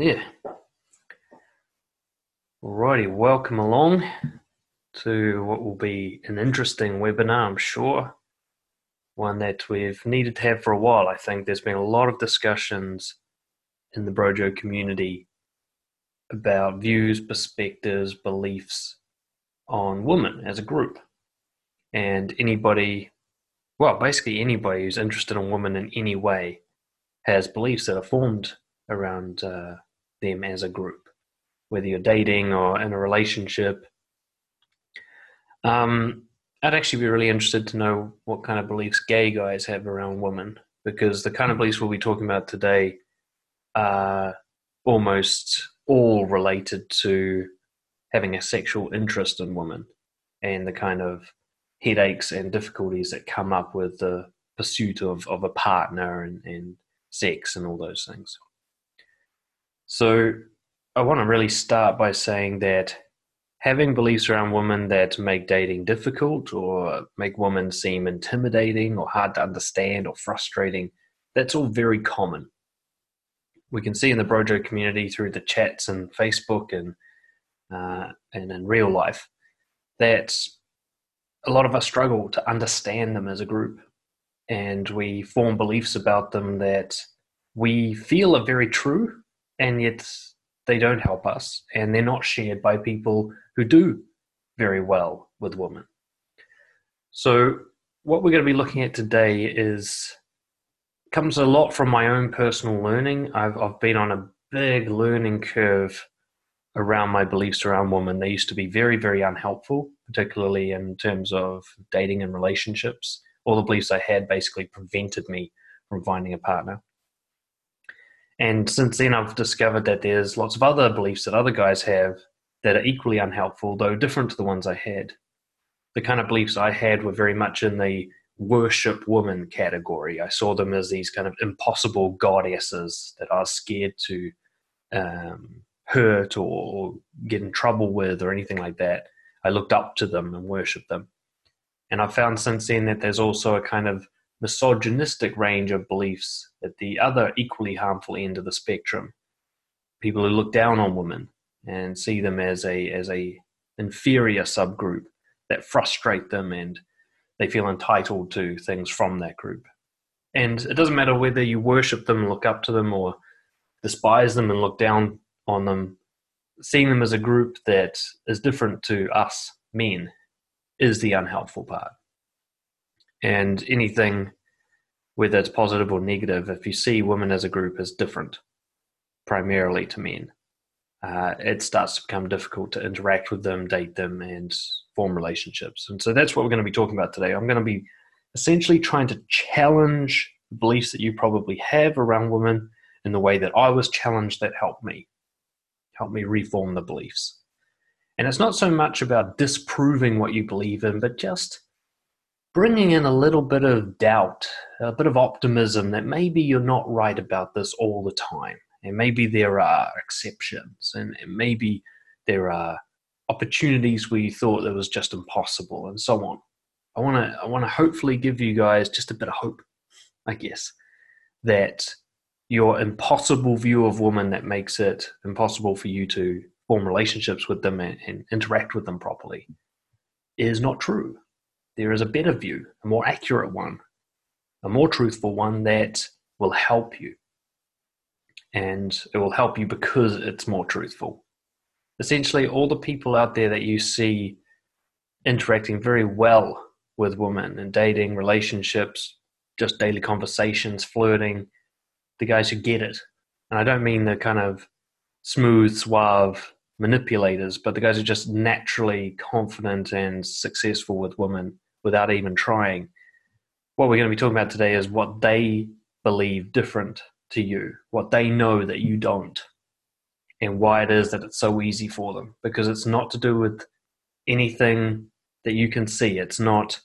Yeah. Alrighty, welcome along to what will be an interesting webinar, I'm sure. One that we've needed to have for a while. I think there's been a lot of discussions in the Brojo community about views, perspectives, beliefs on women as a group. And anybody, well, basically anybody who's interested in women in any way has beliefs that are formed around uh, them as a group, whether you're dating or in a relationship. Um, I'd actually be really interested to know what kind of beliefs gay guys have around women, because the kind of beliefs we'll be talking about today are almost all related to having a sexual interest in women and the kind of headaches and difficulties that come up with the pursuit of, of a partner and, and sex and all those things. So I want to really start by saying that having beliefs around women that make dating difficult or make women seem intimidating or hard to understand or frustrating, that's all very common. We can see in the Brojo community through the chats and Facebook and uh, and in real life that a lot of us struggle to understand them as a group, and we form beliefs about them that we feel are very true, and yet they don't help us and they're not shared by people who do very well with women. So, what we're going to be looking at today is comes a lot from my own personal learning. I've, I've been on a big learning curve around my beliefs around women. They used to be very, very unhelpful, particularly in terms of dating and relationships. All the beliefs I had basically prevented me from finding a partner. And since then, I've discovered that there's lots of other beliefs that other guys have that are equally unhelpful, though different to the ones I had. The kind of beliefs I had were very much in the worship woman category. I saw them as these kind of impossible goddesses that I was scared to um, hurt or get in trouble with or anything like that. I looked up to them and worshiped them. And I've found since then that there's also a kind of misogynistic range of beliefs at the other equally harmful end of the spectrum. People who look down on women and see them as a as a inferior subgroup that frustrate them and they feel entitled to things from that group. And it doesn't matter whether you worship them, look up to them, or despise them and look down on them. Seeing them as a group that is different to us men is the unhelpful part and anything whether it's positive or negative if you see women as a group as different primarily to men. Uh, it starts to become difficult to interact with them date them and form relationships. And so that's what we're going to be talking about today. I'm going to be essentially trying to challenge the beliefs that you probably have around women in the way that i was challenged that helped me help me reform the beliefs. And it's not so much about disproving what you believe in but just bringing in a little bit of doubt, a bit of optimism that maybe you're not right about this all the time. And maybe there are exceptions, and, maybe there are opportunities where you thought it was just impossible, and so on. I want to I want to hopefully give you guys just a bit of hope, I guess, that your impossible view of women that makes it impossible for you to form relationships with them and, and interact with them properly is not true there is a better view, a more accurate one, a more truthful one that will help you. And it will help you because it's more truthful. Essentially, all the people out there that you see interacting very well with women and dating, relationships, just daily conversations, flirting, the guys who get it. And I don't mean the kind of smooth, suave manipulators, but the guys who are just naturally confident and successful with women without even trying. What we're going to be talking about today is what they believe different to you, what they know that you don't, and why it is that it's so easy for them. Because it's not to do with anything that you can see, it's not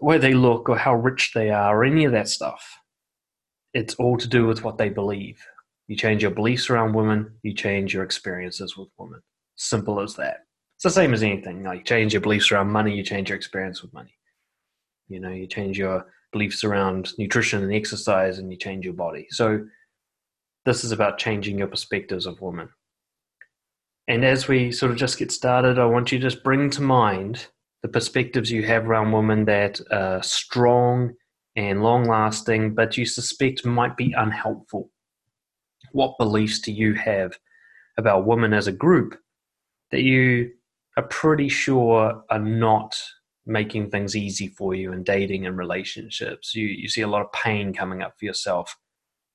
where they look or how rich they are or any of that stuff. It's all to do with what they believe. You change your beliefs around women, you change your experiences with women. Simple as that. The same as anything. Like you change your beliefs around money, you change your experience with money. You know, you change your beliefs around nutrition and exercise, and you change your body. So this is about changing your perspectives of women. And as we sort of just get started, I want you to just bring to mind the perspectives you have around women that are strong and long lasting, but you suspect might be unhelpful. What beliefs do you have about women as a group that you are pretty sure are not making things easy for you in dating and relationships? You, you see a lot of pain coming up for yourself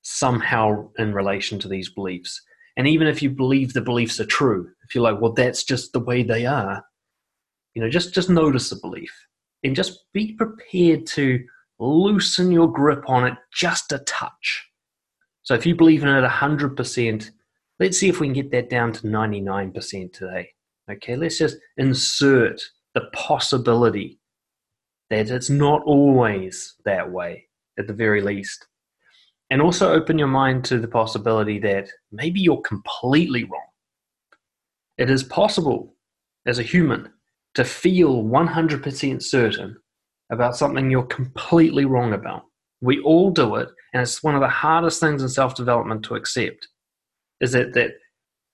somehow in relation to these beliefs. And even if you believe the beliefs are true, if you're like, well, that's just the way they are, you know, just just notice the belief and just be prepared to loosen your grip on it just a touch. So if you believe in it 100%, let's see if we can get that down to 99% today. Okay, let's just insert the possibility that it's not always that way, at the very least. And also open your mind to the possibility that maybe you're completely wrong. It is possible as a human to feel 100% certain about something you're completely wrong about. We all do it, and it's one of the hardest things in self development to accept is that that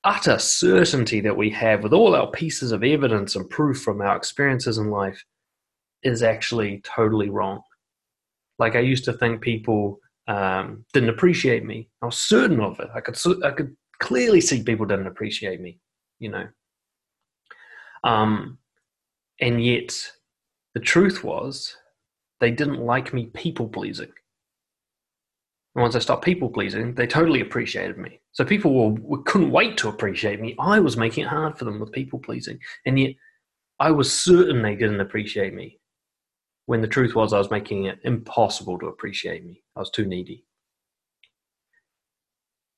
utter certainty that we have with all our pieces of evidence and proof from our experiences in life is actually totally wrong. Like I used to think people um, didn't appreciate me. I was certain of it. I could I could clearly see people didn't appreciate me. You know. Um, and yet the truth was, they didn't like me people pleasing. And once I stopped people pleasing, they totally appreciated me. So people were, couldn't wait to appreciate me. I was making it hard for them with people pleasing. And yet I was certain they didn't appreciate me. When the truth was, I was making it impossible to appreciate me. I was too needy.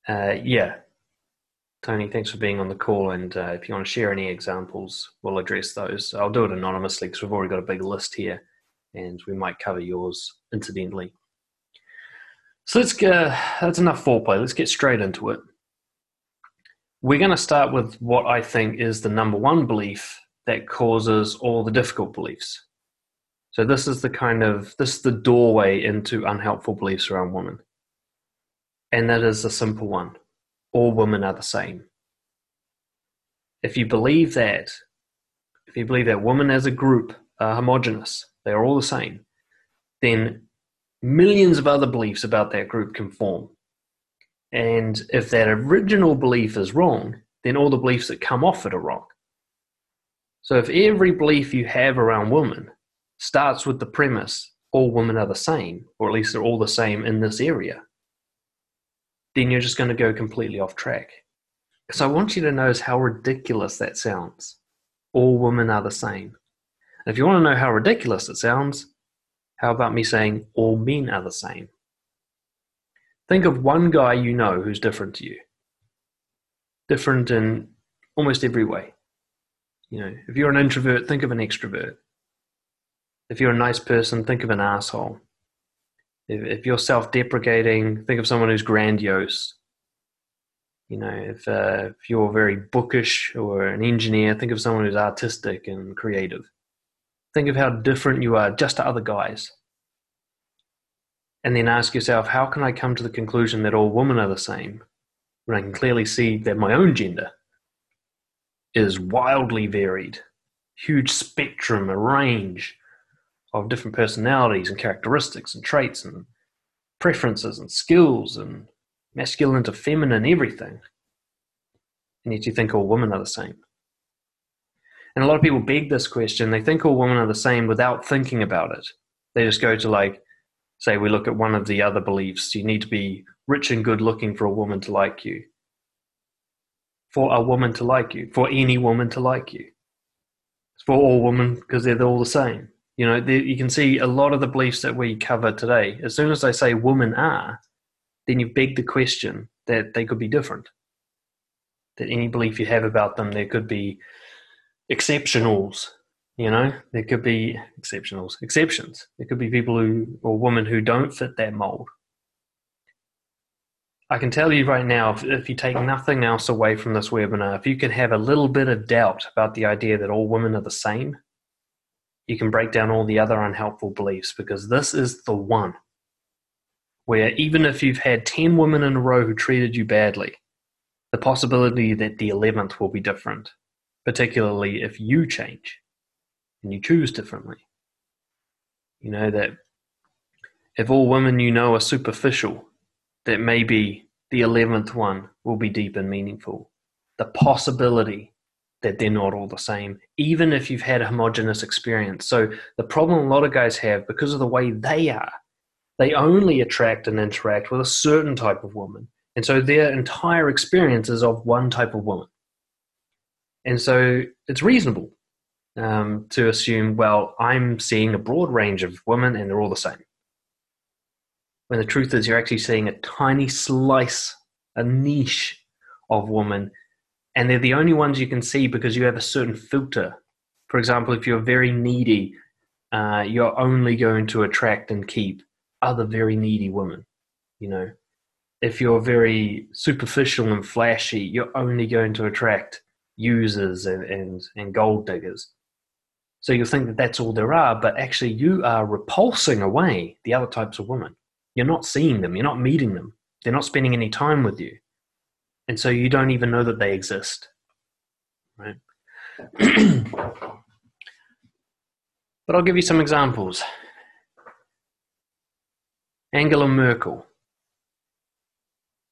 Uh, yeah, Tony, thanks for being on the call. And uh, if you want to share any examples, we'll address those. I'll do it anonymously because we've already got a big list here and we might cover yours incidentally. So let's get, that's enough foreplay. Let's get straight into it. We're going to start with what I think is the number one belief that causes all the difficult beliefs. So this is the kind of this is the doorway into unhelpful beliefs around women. And that is a simple one all women are the same. If you believe that, if you believe that women as a group are homogenous, they are all the same, then millions of other beliefs about that group can form. And if that original belief is wrong, then all the beliefs that come off it are wrong. So if every belief you have around women starts with the premise all women are the same, or at least they're all the same in this area, then you're just going to go completely off track. So I want you to notice how ridiculous that sounds. All women are the same. If you want to know how ridiculous it sounds, how about me saying all men are the same? Think of one guy you know who's different to you. Different in almost every way. You know, if you're an introvert, think of an extrovert. If you're a nice person, think of an asshole. If, if you're self-deprecating, think of someone who's grandiose. You know, if uh, if you're very bookish or an engineer, think of someone who's artistic and creative. Think of how different you are just to other guys. And then ask yourself, how can I come to the conclusion that all women are the same when I can clearly see that my own gender is wildly varied, huge spectrum, a range of different personalities and characteristics and traits and preferences and skills and masculine to feminine everything. And yet you think all women are the same. And a lot of people beg this question. They think all women are the same without thinking about it. They just go to like, say, we look at one of the other beliefs. You need to be rich and good looking for a woman to like you. For a woman to like you. For any woman to like you. It's for all women because they're all the same. You know, you can see a lot of the beliefs that we cover today. As soon as they say women are, then you beg the question that they could be different. That any belief you have about them, there could be exceptionals. You know, there could be exceptionals, exceptions. There could be people who or women who don't fit that mold. I can tell you right now, if, if, you take nothing else away from this webinar, if you can have a little bit of doubt about the idea that all women are the same, you can break down all the other unhelpful beliefs because this is the one. where even if you've had 10 women in a row who treated you badly, the possibility that the 11th will be different, particularly if you change and you choose differently. You know, that if all women you know are superficial, that maybe the 11th one will be deep and meaningful. The possibility that they're not all the same, even if you've had a homogenous experience. So, the problem a lot of guys have because of the way they are, they only attract and interact with a certain type of woman. And so, their entire experience is of one type of woman. And so, it's reasonable um, to assume, well, I'm seeing a broad range of women and they're all the same. When the truth is, you're actually seeing a tiny slice, a niche of women, and they're the only ones you can see because you have a certain filter. For example, if you're very needy, uh, you're only going to attract and keep other very needy women. You know, if you're very superficial and flashy, you're only going to attract users and, and, and gold diggers. So you think that that's all there are, but actually you are repulsing away the other types of women. You're not seeing them, you're not meeting them, they're not spending any time with you. And so you don't even know that they exist. Right? but I'll give you some examples. Angela Merkel,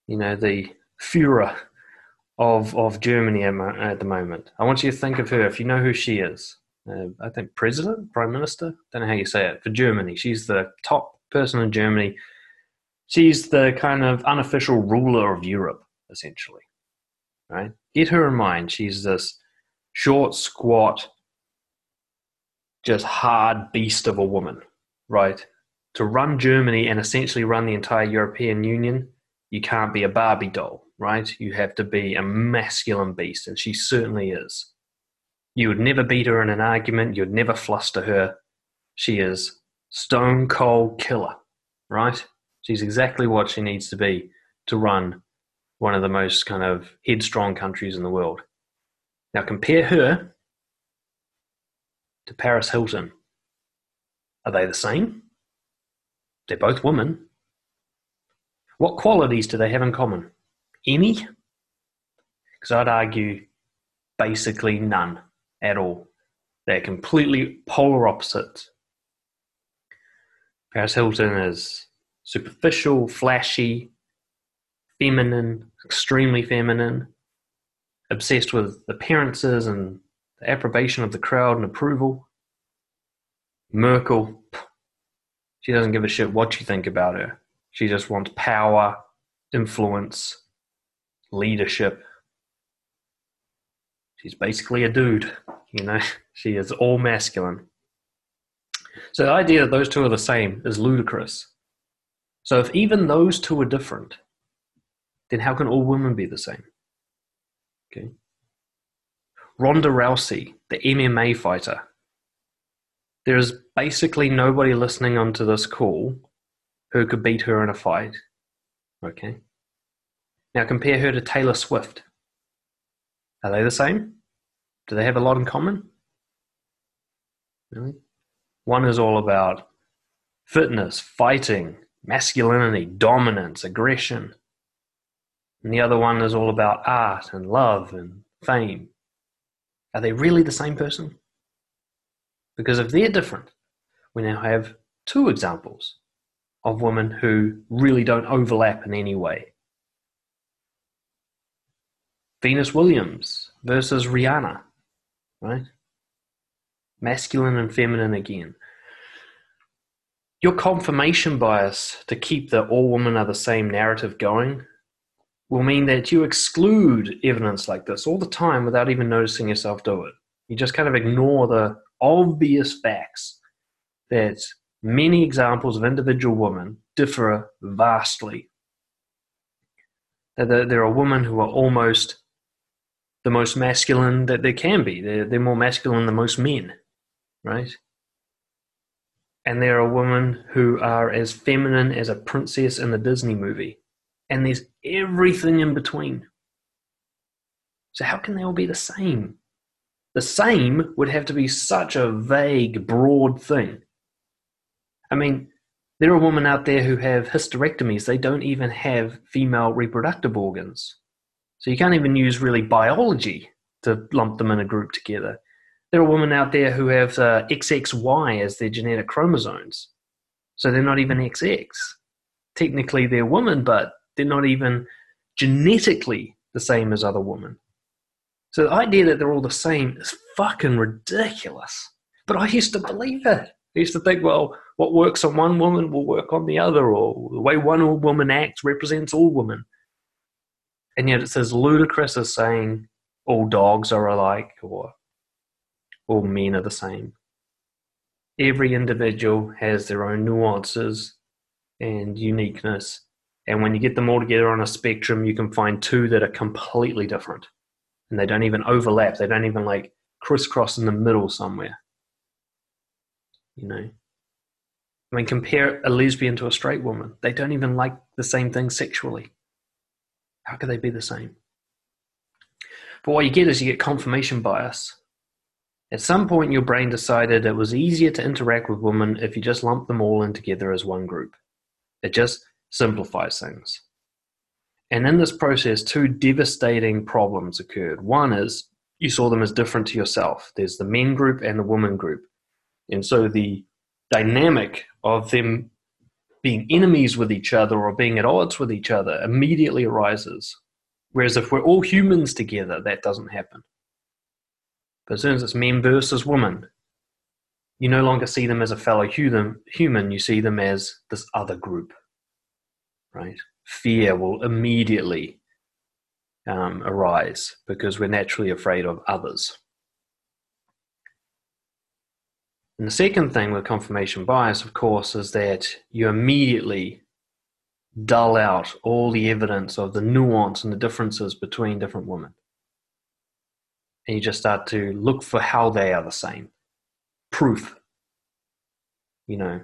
you know, the Führer of, of Germany at the moment. I want you to think of her, if you know who she is uh, I think president, prime minister. Don't know how you say it for Germany. She's the top person in Germany. She's the kind of unofficial ruler of Europe, essentially. Right? Get her in mind. She's this short, squat, just hard beast of a woman, right? To run Germany and essentially run the entire European Union, you can't be a Barbie doll, right? You have to be a masculine beast, and she certainly is. You would never beat her in an argument. You'd never fluster her. She is stone cold killer, right? She's exactly what she needs to be to run one of the most kind of headstrong countries in the world. Now compare her to Paris Hilton. Are they the same? They're both women. What qualities do they have in common? Any? Because I'd argue basically none at all. They're completely polar opposites. Paris Hilton is superficial, flashy, feminine, extremely feminine, obsessed with appearances and the approbation of the crowd and approval. Merkel, she doesn't give a shit what you think about her. She just wants power, influence, leadership. She's basically a dude. You know, she is all masculine. So the idea that those two are the same is ludicrous. So if even those two are different, then how can all women be the same? Okay. Ronda Rousey, the MMA fighter. There is basically nobody listening onto this call who could beat her in a fight. Okay. Now compare her to Taylor Swift. Are they the same? Do they have a lot in common? Really? One is all about fitness, fighting, masculinity, dominance, aggression. And the other one is all about art and love and fame. Are they really the same person? Because if they're different, we now have two examples of women who really don't overlap in any way. Venus Williams versus Rihanna right? Masculine and feminine again. Your confirmation bias to keep the all women are the same narrative going will mean that you exclude evidence like this all the time without even noticing yourself do it. You just kind of ignore the obvious facts that many examples of individual women differ vastly. That there are women who are almost the most masculine that they can be. They're, they're more masculine than most men, right? And there are women who are as feminine as a princess in the Disney movie. And there's everything in between. So, how can they all be the same? The same would have to be such a vague, broad thing. I mean, There are women out there who have hysterectomies. They don't even have female reproductive organs. So you can't even use really biology to lump them in a group together. There are women out there who have uh, XXY as their genetic chromosomes. So they're not even XX. Technically, they're women, but they're not even genetically the same as other women. So the idea that they're all the same is fucking ridiculous. But I used to believe it. I used to think, well, what works on one woman will work on the other, or the way one woman acts represents all women. And yet it's as ludicrous as saying all dogs are alike or all men are the same. Every individual has their own nuances and uniqueness. And when you get them all together on a spectrum, you can find two that are completely different. And they don't even overlap. They don't even like crisscross in the middle somewhere. You know? I mean, compare a lesbian to a straight woman. They don't even like the same thing sexually. How could they be the same? But what you get is you get confirmation bias. At some point, your brain decided it was easier to interact with women if you just lump them all in together as one group. It just simplifies things. And in this process, two devastating problems occurred. One is you saw them as different to yourself. There's the men group and the woman group. And so the dynamic of them being enemies with each other or being at odds with each other immediately arises. Whereas if we're all humans together, that doesn't happen. But as soon as it's men versus women, you no longer see them as a fellow human, you see them as this other group, right? Fear will immediately um, arise because we're naturally afraid of others. And the second thing with confirmation bias, of course, is that you immediately dull out all the evidence of the nuance and the differences between different women. And you just start to look for how they are the same. Proof. You know,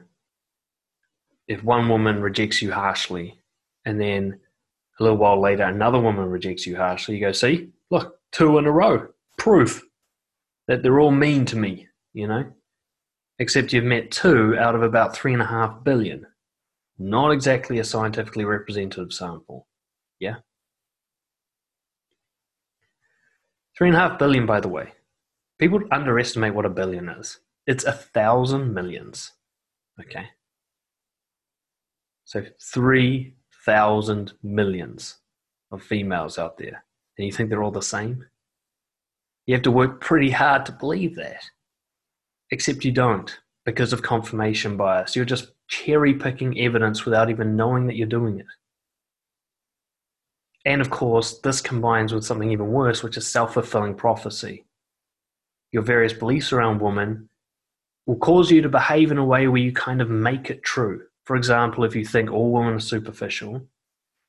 if one woman rejects you harshly, and then a little while later another woman rejects you harshly, you go, see, look, two in a row. Proof that they're all mean to me, you know? Except you've met two out of about three and a half billion. Not exactly a scientifically representative sample. Yeah? Three and a half billion, by the way. People underestimate what a billion is. It's a thousand millions. Okay? So three thousand millions of females out there. And you think they're all the same? You have to work pretty hard to believe that except you don't because of confirmation bias. You're just cherry picking evidence without even knowing that you're doing it. And of course, this combines with something even worse, which is self fulfilling prophecy. Your various beliefs around women will cause you to behave in a way where you kind of make it true. For example, if you think all women are superficial,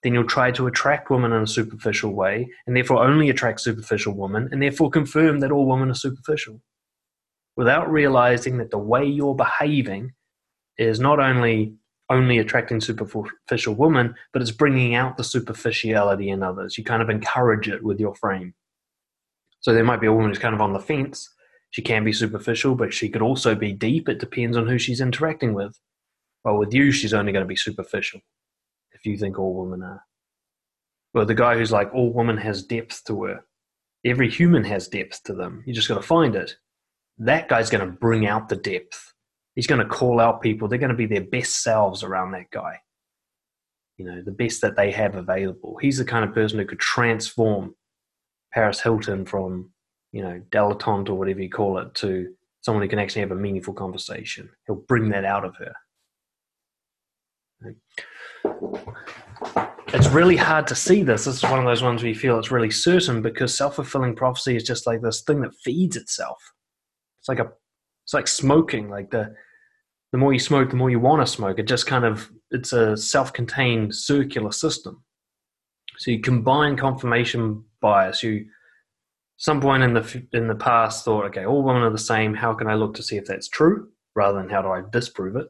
then you'll try to attract women in a superficial way and therefore only attract superficial women and therefore confirm that all women are superficial without realizing that the way you're behaving is not only only attracting superficial women, but it's bringing out the superficiality in others. You kind of encourage it with your frame. So there might be a woman who's kind of on the fence. She can be superficial, but she could also be deep. It depends on who she's interacting with. Well, with you, she's only going to be superficial if you think all women are. Well, the guy who's like, all women has depth to her. Every human has depth to them. You just got to find it that guy's going to bring out the depth. He's going to call out people. They're going to be their best selves around that guy. You know, the best that they have available. He's the kind of person who could transform Paris Hilton from, you know, dilettante or whatever you call it to someone who can actually have a meaningful conversation. He'll bring that out of her. It's really hard to see this. This is one of those ones where you feel it's really certain because self fulfilling prophecy is just like this thing that feeds itself it's like a it's like smoking like the the more you smoke the more you want to smoke. It just kind of it's a self-contained circular system. So you combine confirmation bias. You some point in the in the past thought okay all women are the same. How can i look to see if that's true rather than how do i disprove it?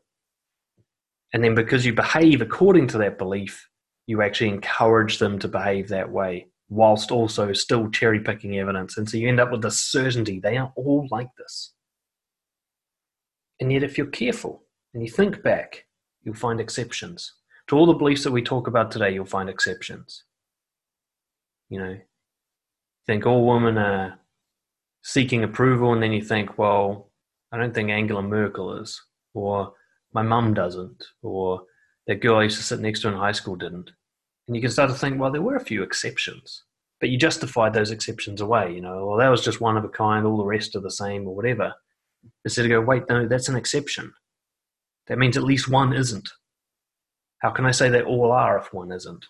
And then because you behave according to that belief you actually encourage them to behave that way whilst also still cherry picking evidence. And so you end up with the certainty they are all like this. And yet, if you're careful and you think back, you'll find exceptions. To all the beliefs that we talk about today, you'll find exceptions. You know, think all women are seeking approval, and then you think, well, I don't think Angela Merkel is, or my mum doesn't, or that girl I used to sit next to in high school didn't. And you can start to think, well, there were a few exceptions, but you justified those exceptions away. You know, well, that was just one of a kind, all the rest are the same, or whatever. Instead of go, wait, no, that's an exception. That means at least one isn't. How can I say they all are if one isn't?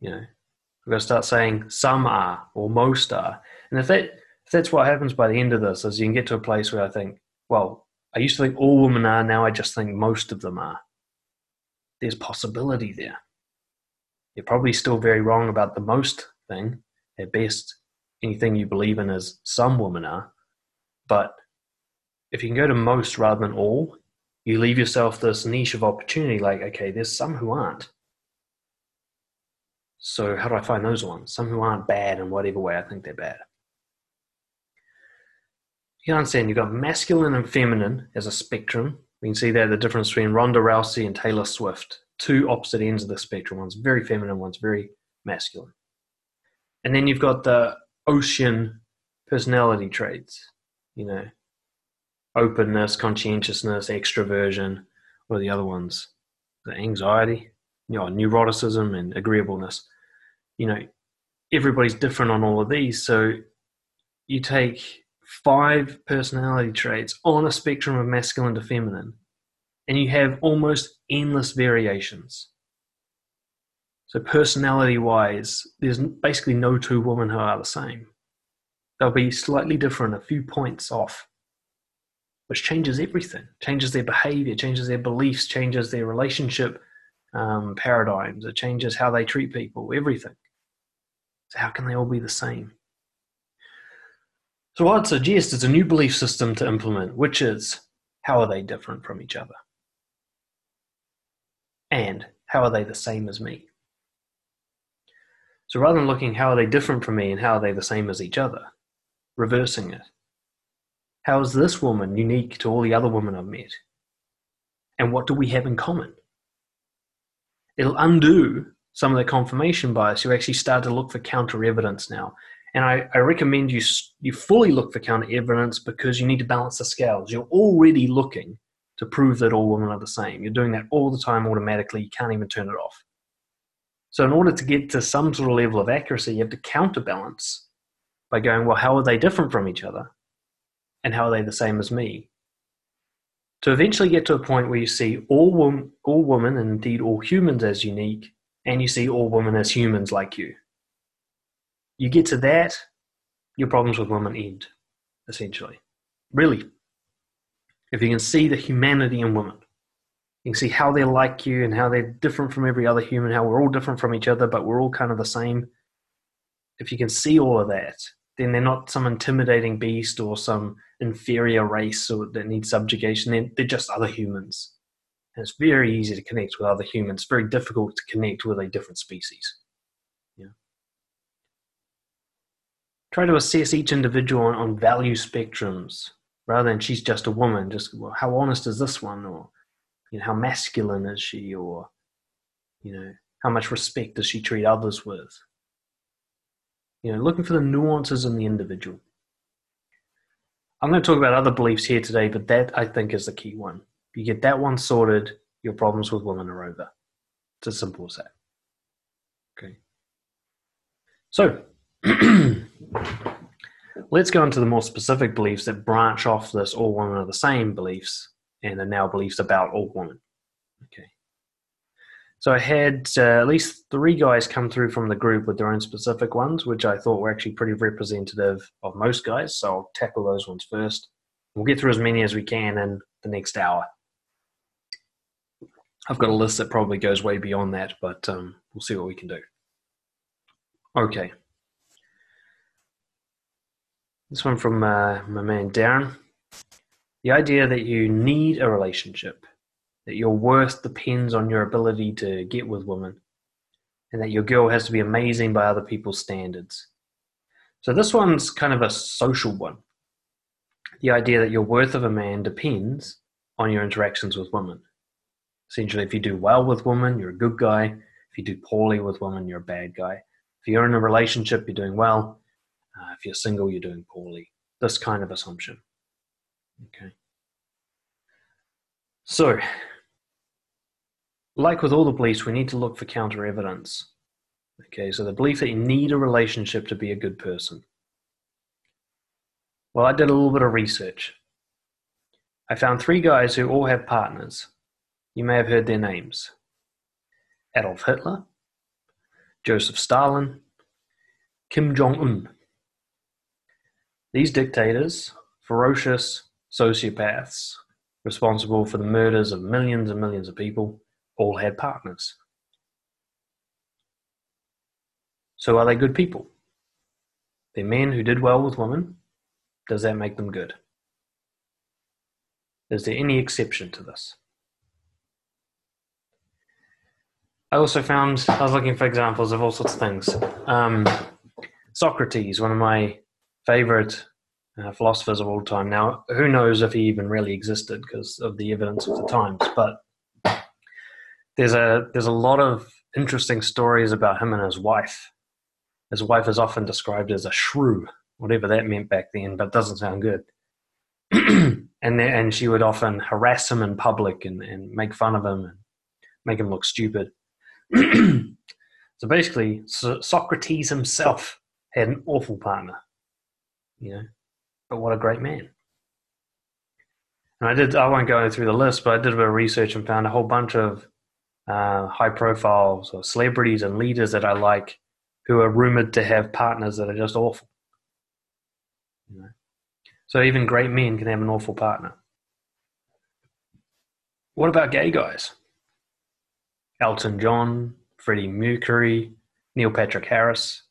You know, we've got to start saying some are or most are. And if that if that's what happens by the end of this, is you can get to a place where I think, well, I used to think all women are, now I just think most of them are. There's possibility there. You're probably still very wrong about the most thing. At best, anything you believe in is some women are. But if you can go to most rather than all, you leave yourself this niche of opportunity like, okay, there's some who aren't. So how do I find those ones? Some who aren't bad in whatever way I think they're bad. You understand you've got masculine and feminine as a spectrum. We can see there the difference between Ronda Rousey and Taylor Swift. Two opposite ends of the spectrum. One's very feminine, one's very masculine. And then you've got the ocean personality traits, you know, openness, conscientiousness, extroversion. Are the other ones? The anxiety, you know, neuroticism and agreeableness. You know, everybody's different on all of these. So you take five personality traits on a spectrum of masculine to feminine, and you have almost endless variations. So, personality wise, there's basically no two women who are the same. They'll be slightly different, a few points off, which changes everything. Changes their behavior, changes their beliefs, changes their relationship um, paradigms, it changes how they treat people, everything. So, how can they all be the same? So, what I'd suggest is a new belief system to implement, which is how are they different from each other? And how are they the same as me? So, rather than looking how are they different from me and how are they the same as each other, reversing it. How is this woman unique to all the other women I've met? And what do we have in common? It'll undo some of the confirmation bias. You actually start to look for counter evidence now and I, I recommend you you fully look for counter evidence because you need to balance the scales. You're already looking to prove that all women are the same. You're doing that all the time automatically. You can't even turn it off. So in order to get to some sort of level of accuracy, you have to counterbalance by going, well, how are they different from each other? And how are they the same as me? To eventually get to a point where you see all, wom- all women and indeed all humans as unique, and you see all women as humans like you you get to that, your problems with women end, essentially. Really. If you can see the humanity in women, you can see how they're like you and how they're different from every other human, how we're all different from each other, but we're all kind of the same. If you can see all of that, then they're not some intimidating beast or some inferior race or that needs subjugation. They're, they're just other humans. And it's very easy to connect with other humans. It's very difficult to connect with a different species. Try to assess each individual on, on value spectrums rather than she's just a woman. Just well, how honest is this one, or you know, how masculine is she, or you know, how much respect does she treat others with? You know, looking for the nuances in the individual. I'm going to talk about other beliefs here today, but that I think is the key one. If you get that one sorted, your problems with women are over. It's as simple as that. Okay. So, Let's go into the more specific beliefs that branch off this all women are the same beliefs and are now beliefs about all women. Okay. So I had uh, at least three guys come through from the group with their own specific ones, which I thought were actually pretty representative of most guys. So I'll tackle those ones first. We'll get through as many as we can in the next hour. I've got a list that probably goes way beyond that, but um, we'll see what we can do. Okay. This one from uh, my man Darren. The idea that you need a relationship, that your worth depends on your ability to get with women, and that your girl has to be amazing by other people's standards. So this one's kind of a social one. The idea that your worth of a man depends on your interactions with women. Essentially, if you do well with women, you're a good guy. If you do poorly with women, you're a bad guy. If you're in a relationship, you're doing well. Uh, if you're single, you're doing poorly. This kind of assumption. Okay. So, like with all the beliefs, we need to look for counter evidence. Okay, so the belief that you need a relationship to be a good person. Well, I did a little bit of research. I found three guys who all have partners. You may have heard their names Adolf Hitler, Joseph Stalin, Kim Jong un. These dictators, ferocious sociopaths responsible for the murders of millions and millions of people, all had partners. So are they good people? They're men who did well with women. Does that make them good? Is there any exception to this? I also found, I was looking for examples of all sorts of things. Um, Socrates, one of my favorite uh, philosophers of all time. Now, who knows if he even really existed because of the evidence of the times, but there's a, there's a lot of interesting stories about him and his wife. His wife is often described as a shrew, whatever that meant back then, but doesn't sound good. and and she would often harass him in public and, and make fun of him and make him look stupid. so basically, so Socrates himself had an awful partner, you know, but what a great man. And I did. I won't go through the list, but I did a bit of research and found a whole bunch of uh, high profiles or celebrities and leaders that I like who are rumored to have partners that are just awful. You know? So even great men can have an awful partner. What about gay guys? Elton John, Freddie Mercury, Neil Patrick Harris.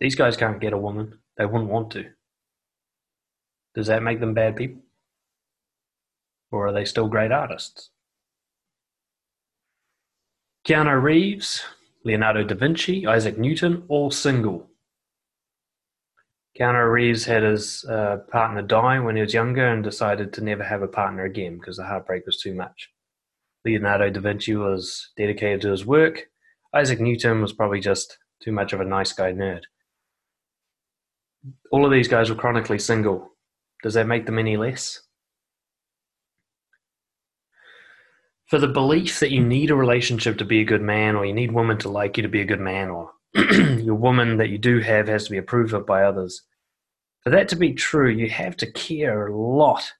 These guys can't get a woman. They wouldn't want to. Does that make them bad people? Or are they still great artists? Keanu Reeves, Leonardo da Vinci, Isaac Newton, all single. Keanu Reeves had his uh, partner die when he was younger and decided to never have a partner again because the heartbreak was too much. Leonardo da Vinci was dedicated to his work. Isaac Newton was probably just too much of a nice guy nerd. All of these guys were chronically single. Does that make them any less? for the belief that you need a relationship to be a good man, or you need women to like you to be a good man, or your woman that you do have has to be approved of by others. For that to be true, you have to care a lot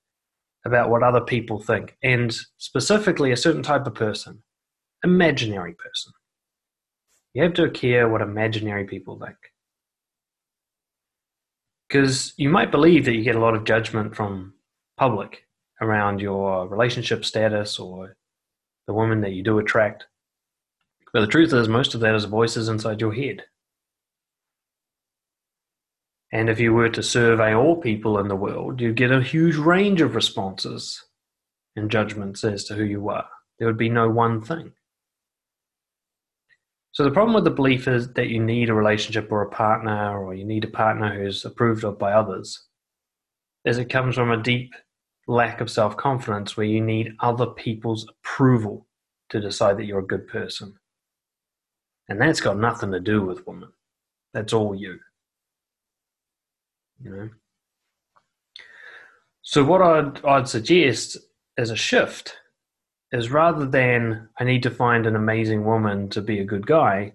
about what other people think, and specifically a certain type of person, imaginary person. You have to care what imaginary people think. Because you might believe that you get a lot of judgment from public around your relationship status or the woman that you do attract. But the truth is, most of that is voices inside your head. And if you were to survey all people in the world, you'd get a huge range of responses and judgments as to who you are. There would be no one thing. So the problem with the belief is that you need a relationship or a partner, or you need a partner who's approved of by others, is it comes from a deep lack of self confidence where you need other people's approval to decide that you're a good person. And that's got nothing to do with women. That's all you. You know? So, what I'd, I'd suggest is a shift is rather than I need to find an amazing woman to be a good guy,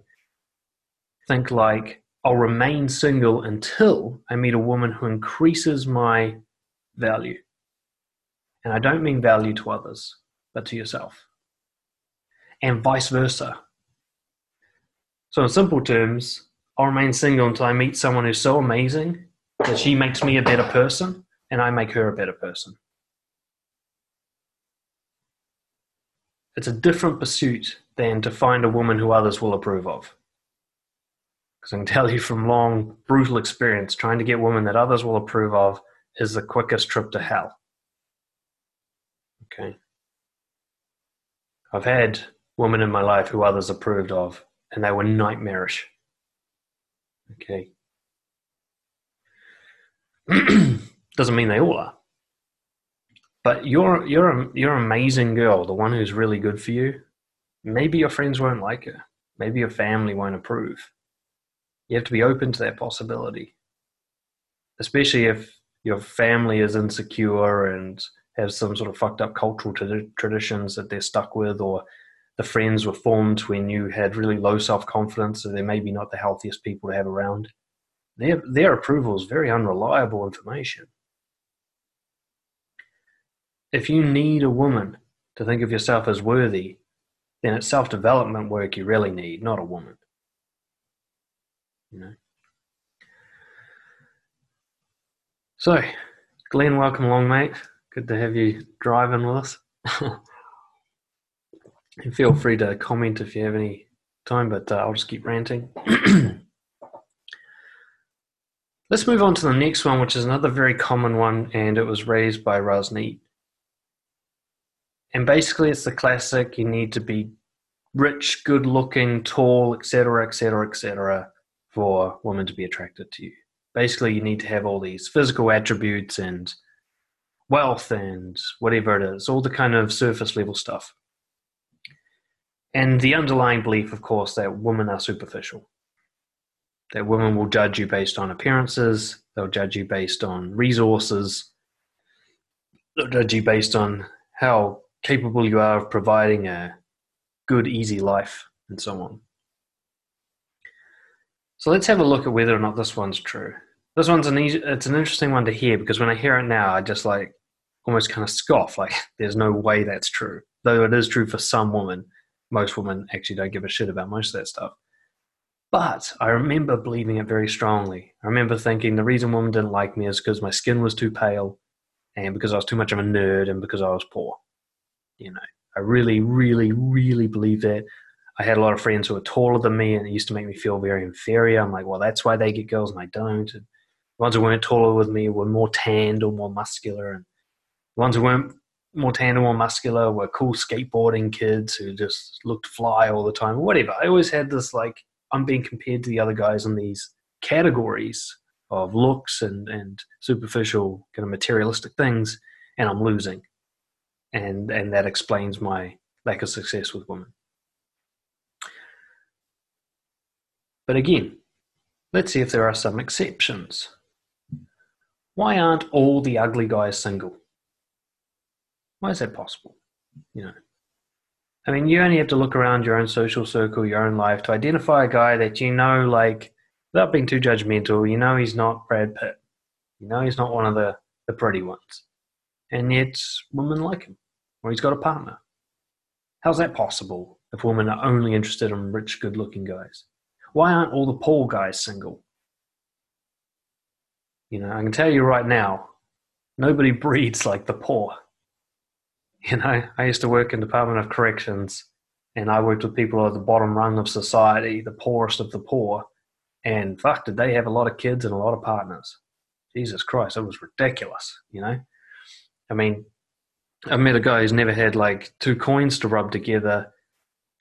think like I'll remain single until I meet a woman who increases my value. And I don't mean value to others, but to yourself. And vice versa. So, in simple terms, I'll remain single until I meet someone who's so amazing that she makes me a better person and I make her a better person. It's a different pursuit than to find a woman who others will approve of. Because I can tell you from long, brutal experience, trying to get women that others will approve of is the quickest trip to hell. Okay. I've had women in my life who others approved of, and they were nightmarish. Okay. Doesn't mean they all are. But you're you're you're an amazing girl, the one who's really good for you. Maybe your friends won't like her. Maybe your family won't approve. You have to be open to that possibility, especially if your family is insecure and has some sort of fucked up cultural traditions that they're stuck with, or the friends were formed when you had really low self confidence, so they're maybe not the healthiest people to have around. Their their approval is very unreliable information if you need a woman to think of yourself as worthy, then it's self development work you really need, not a woman. You know. So, Glenn, welcome along, mate. Good to have you driving with us. and feel free to comment if you have any time, but uh, I'll just keep ranting. Let's move on to the next one, which is another very common one, and it was raised by Rosneet and basically it's the classic you need to be rich good looking tall etc etc etc for women to be attracted to you. Basically you need to have all these physical attributes and wealth and whatever it is all the kind of surface level stuff. And the underlying belief of course that women are superficial. That women will judge you based on appearances they'll judge you based on resources they'll judge you based on how capable you are of providing a good, easy life, and so on. So let's have a look at whether or not this one's true. This one's an easy, it's an interesting one to hear because when I hear it now, I just like almost kind of scoff, like there's no way that's true. Though it is true for some women, most women actually don't give a shit about most of that stuff. But I remember believing it very strongly. I remember thinking the reason women didn't like me is because my skin was too pale and because I was too much of a nerd and because I was poor. You know, I really, really, really believe that. I had a lot of friends who were taller than me, and it used to make me feel very inferior. I'm like, well, that's why they get girls and I don't. And the ones who weren't taller with me were more tanned or more muscular, and the ones who weren't more tanned or more muscular were cool skateboarding kids who just looked fly all the time, or whatever. I always had this like, I'm being compared to the other guys in these categories of looks and, and superficial kind of materialistic things, and I'm losing and and that explains my lack of success with women. But again, let's see if there are some exceptions. Why aren't all the ugly guys single? Why is that possible? You know, I mean, you only have to look around your own social circle, your own life, to identify a guy that you know, like, without being too judgmental, you know he's not Brad Pitt. You know he's not one of the, the pretty ones and yet women like him, or he's got a partner. How's that possible if women are only interested in rich, good looking guys? Why aren't all the poor guys single? You know, I can tell you right now, nobody breeds like the poor. You know, I used to work in Department of Corrections and I worked with people at the bottom rung of society, the poorest of the poor. And fuck, did they have a lot of kids and a lot of partners? Jesus Christ, it was ridiculous, you know? I mean, I met a guy who's never had like two coins to rub together,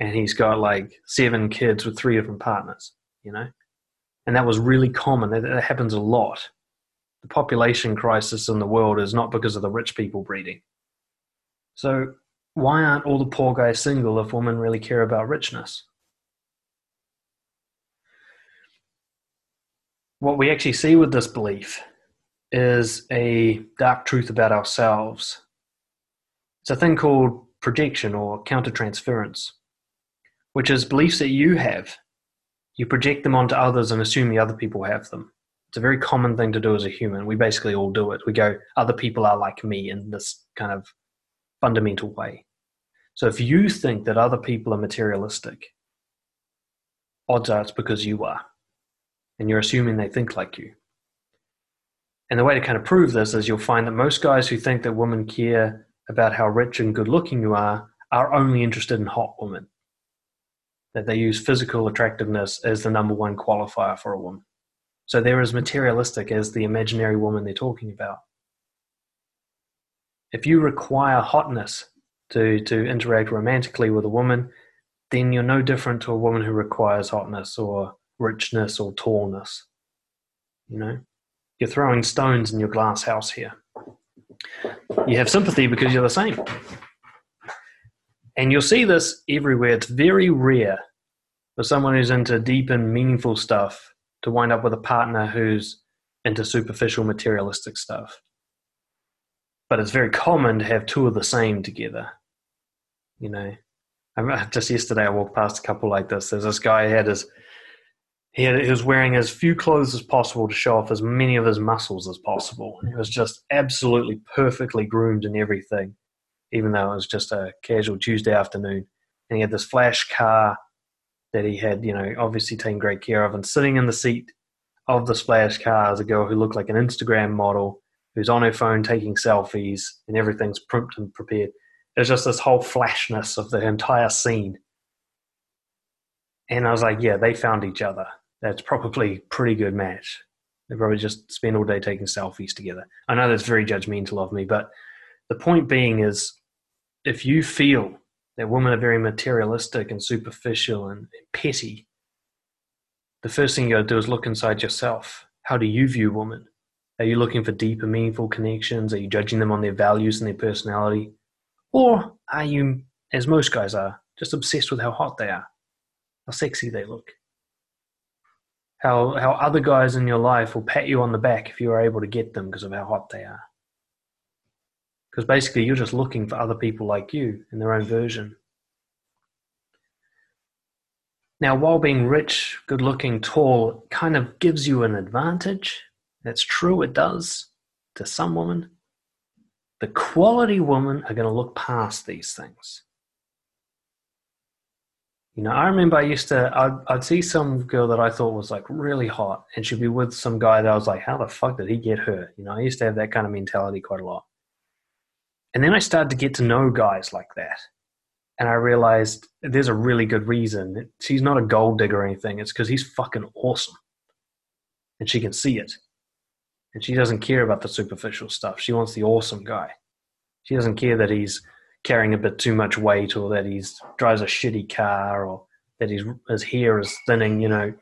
and he's got like seven kids with three different partners, you know? And that was really common. That, that happens a lot. The population crisis in the world is not because of the rich people breeding. So, why aren't all the poor guys single if women really care about richness? What we actually see with this belief is a dark truth about ourselves. It's a thing called projection or countertransference, which is beliefs that you have. You project them onto others and assume the other people have them. It's a very common thing to do as a human. We basically all do it. We go, other people are like me in this kind of fundamental way. So if you think that other people are materialistic, odds are it's because you are. And you're assuming they think like you. And the way to kind of prove this is you'll find that most guys who think that women care about how rich and good looking you are are only interested in hot women. That they use physical attractiveness as the number one qualifier for a woman. So they're as materialistic as the imaginary woman they're talking about. If you require hotness to, to interact romantically with a woman, then you're no different to a woman who requires hotness or richness or tallness. You know? You're throwing stones in your glass house here. You have sympathy because you're the same. And you'll see this everywhere. It's very rare for someone who's into deep and meaningful stuff to wind up with a partner who's into superficial materialistic stuff. But it's very common to have two of the same together. You know, just yesterday I walked past a couple like this. There's this guy had his he, had, he was wearing as few clothes as possible to show off as many of his muscles as possible. He was just absolutely perfectly groomed and everything, even though it was just a casual Tuesday afternoon. And he had this flash car that he had, you know, obviously taken great care of. And sitting in the seat of the splash car is a girl who looked like an Instagram model who's on her phone taking selfies and everything's primed and prepared. There's just this whole flashness of the entire scene. And I was like, yeah, they found each other that's probably pretty good match. They probably just spend all day taking selfies together. I know that's very judgmental of me, but the point being is if you feel that women are very materialistic and superficial and petty, the first thing you gotta do is look inside yourself. How do you view women? Are you looking for deeper, meaningful connections? Are you judging them on their values and their personality? Or are you, as most guys are, just obsessed with how hot they are, how sexy they look? How how other guys in your life will pat you on the back if you are able to get them because of how hot they are. Because basically, you're just looking for other people like you in their own version. Now, while being rich, good looking, tall kind of gives you an advantage, that's true, it does to some women. The quality women are going to look past these things. You know, I remember I used to, I'd, I'd, see some girl that I thought was like really hot, and she'd be with some guy that I was like, how the fuck did he get her? You know, I used to have that kind of mentality quite a lot. And then I started to get to know guys like that. And I realized there's a really good reason. She's not a gold digger or anything, it's because he's fucking awesome. And she can see it. And she doesn't care about the superficial stuff. She wants the awesome guy. She doesn't care that he's carrying a bit too much weight or that he drives a shitty car or that his, his hair is thinning, you know.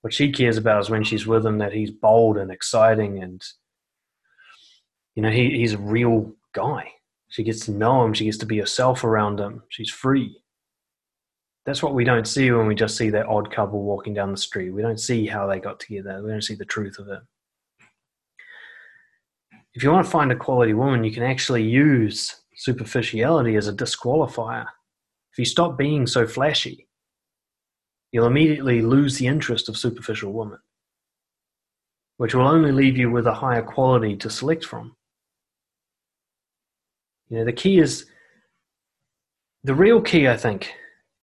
What she cares about is when she's with him that he's bold and exciting and, you know, he, he's a real guy. She gets to know him. She gets to be herself around him. She's free. That's what we don't see when we just see that odd couple walking down the street. We don't see how they got together. We don't see the truth of it. If you want to find a quality woman, you can actually use superficiality is a disqualifier. If you stop being so flashy, you'll immediately lose the interest of superficial women, which will only leave you with a higher quality to select from. You know, the key is the real key, I think,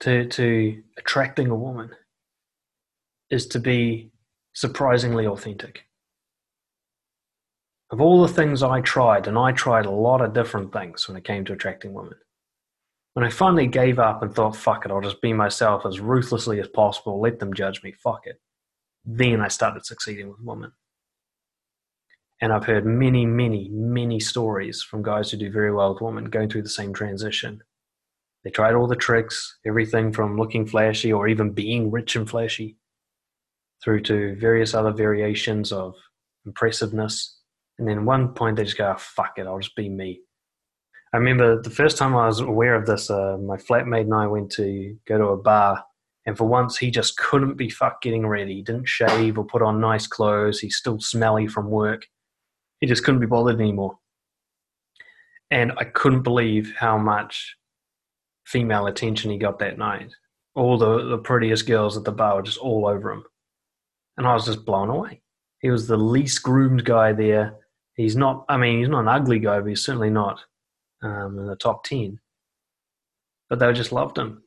to, to attracting a woman is to be surprisingly authentic of all the things I tried, and I tried a lot of different things when it came to attracting women, when I finally gave up and thought, fuck it, I'll just be myself as ruthlessly as possible, let them judge me, fuck it, then I started succeeding with women. And I've heard many, many, many stories from guys who do very well with women going through the same transition. They tried all the tricks, everything from looking flashy or even being rich and flashy, through to various other variations of impressiveness and then one point they just go, oh, fuck it, I'll just be me. I remember the first time I was aware of this, uh, my flatmate and I went to go to a bar, and for once he just couldn't be fuck getting ready. He didn't shave or put on nice clothes. He's still smelly from work. He just couldn't be bothered anymore. And I couldn't believe how much female attention he got that night. All the, the prettiest girls at the bar were just all over him. And I was just blown away. He was the least groomed guy there he's not. I mean, he's not an ugly guy, but he's certainly not um, in the top ten. But they just loved him,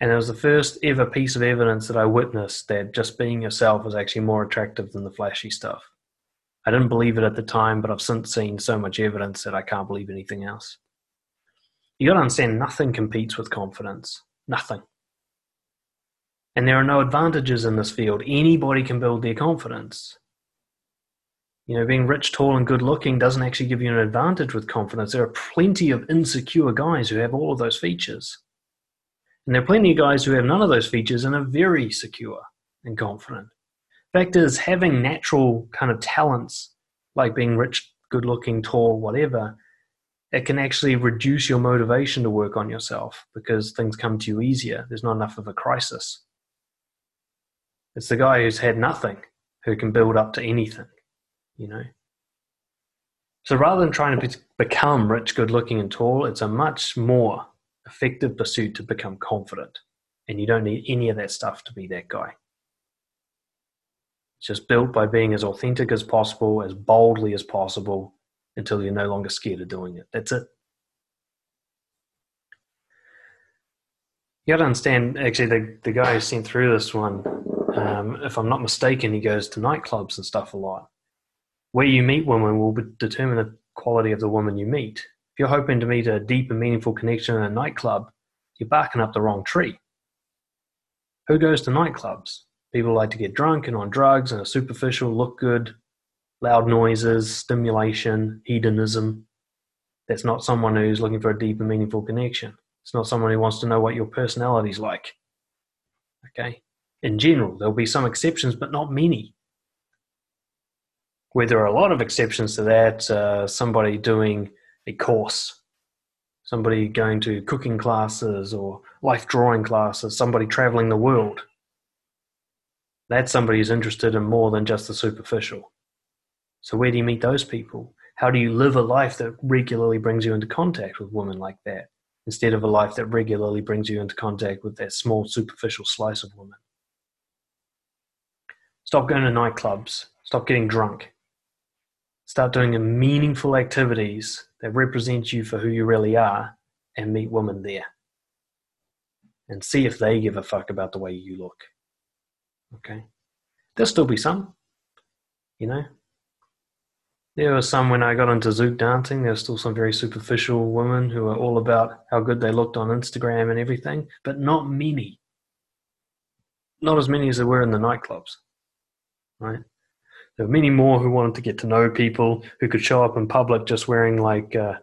and it was the first ever piece of evidence that I witnessed that just being yourself was actually more attractive than the flashy stuff. I didn't believe it at the time, but I've since seen so much evidence that I can't believe anything else. You got to understand, nothing competes with confidence. Nothing. And there are no advantages in this field. Anybody can build their confidence. You know, being rich, tall, and good looking doesn't actually give you an advantage with confidence. There are plenty of insecure guys who have all of those features. And there are plenty of guys who have none of those features and are very secure and confident. Fact is, having natural kind of talents like being rich, good looking, tall, whatever, it can actually reduce your motivation to work on yourself because things come to you easier. There's not enough of a crisis. It's the guy who's had nothing who can build up to anything, you know? So rather than trying to become rich, good looking, and tall, it's a much more effective pursuit to become confident. And you don't need any of that stuff to be that guy. It's just built by being as authentic as possible, as boldly as possible, until you're no longer scared of doing it. That's it. You got to understand, actually, the, the guy who sent through this one, um, if I'm not mistaken, he goes to nightclubs and stuff a lot. Where you meet women will determine the quality of the woman you meet. If you're hoping to meet a deep and meaningful connection in a nightclub, you're barking up the wrong tree. Who goes to nightclubs? People like to get drunk and on drugs and are superficial, look good, loud noises, stimulation, hedonism. That's not someone who's looking for a deep and meaningful connection. It's not someone who wants to know what your personality's like. Okay? In general, there'll be some exceptions, but not many. Where there are a lot of exceptions to that, uh, somebody doing a course, somebody going to cooking classes or life drawing classes, somebody traveling the world. That's somebody who's interested in more than just the superficial. So, where do you meet those people? How do you live a life that regularly brings you into contact with women like that instead of a life that regularly brings you into contact with that small, superficial slice of women? Stop going to nightclubs. Stop getting drunk. Start doing meaningful activities that represent you for who you really are and meet women there. And see if they give a fuck about the way you look. Okay? There'll still be some, you know, there were some when I got into Zouk dancing. There were still some very superficial women who were all about how good they looked on Instagram and everything, but not many. Not as many as there were in the nightclubs, right? There were many more who wanted to get to know people, who could show up in public just wearing like, uh,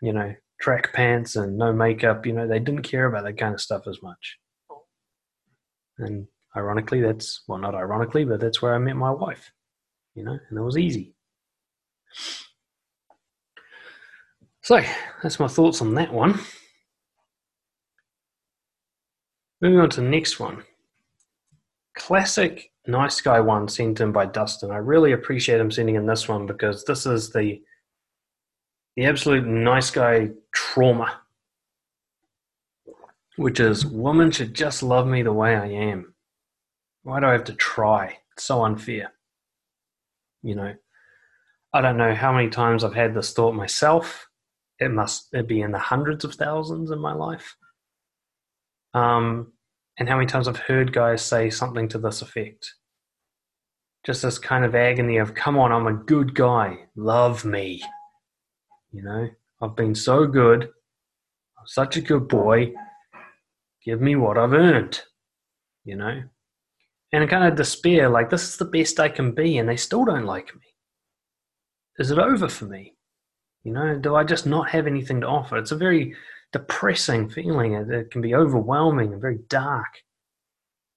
you know, track pants and no makeup. You know, they didn't care about that kind of stuff as much. And ironically, that's well, not ironically, but that's where I met my wife. You know, and it was easy so that's my thoughts on that one. Moving on to the next one. Classic nice guy one sent in by Dustin. I really appreciate him sending in this one because this is the the absolute nice guy trauma. Which is women should just love me the way I am. Why do I have to try? It's so unfair. You know, I don't know how many times I've had this thought myself. It must be in the hundreds of thousands in my life. Um, and how many times I've heard guys say something to this effect. Just this kind of agony of, come on, I'm a good guy. Love me. You know, I've been so good. I'm such a good boy. Give me what I've earned. You know? And kind of despair, like, this is the best I can be, and they still don't like me is it over for me? You know, do I just not have anything to offer? It's a very depressing feeling. Uh, it, it can be overwhelming and very dark.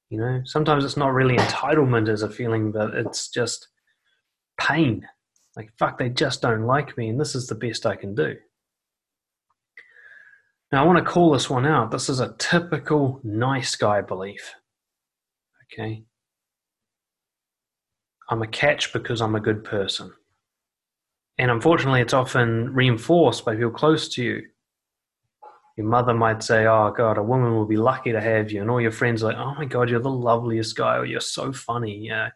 You know, sometimes it's not really entitlement as a feeling, but it's just pain. Like, fuck, they just don't like me, and this is the best I can do. Now, I want to call this one out. This is a typical nice guy belief. Okay? I'm a catch because I'm a good person. And unfortunately, it's often reinforced by people close to you. Your mother might say, Oh, God, a woman will be lucky to have you. And all your friends are like, Oh my God, you're the loveliest guy, or you're so funny. Yeah.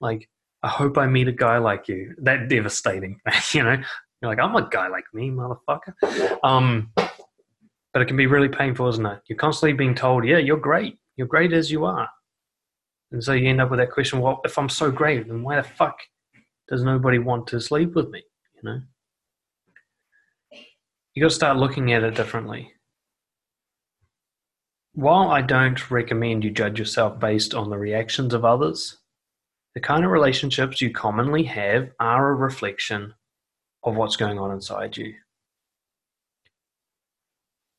Like, I hope I meet a guy like you. That devastating, you know? You're like, I'm a guy like me, motherfucker. Um, but it can be really painful, isn't it? You're constantly being told, Yeah, you're great. You're great as you are. And so you end up with that question, Well, if I'm so great, then why the fuck does nobody want to sleep with me? you know you got to start looking at it differently while i don't recommend you judge yourself based on the reactions of others the kind of relationships you commonly have are a reflection of what's going on inside you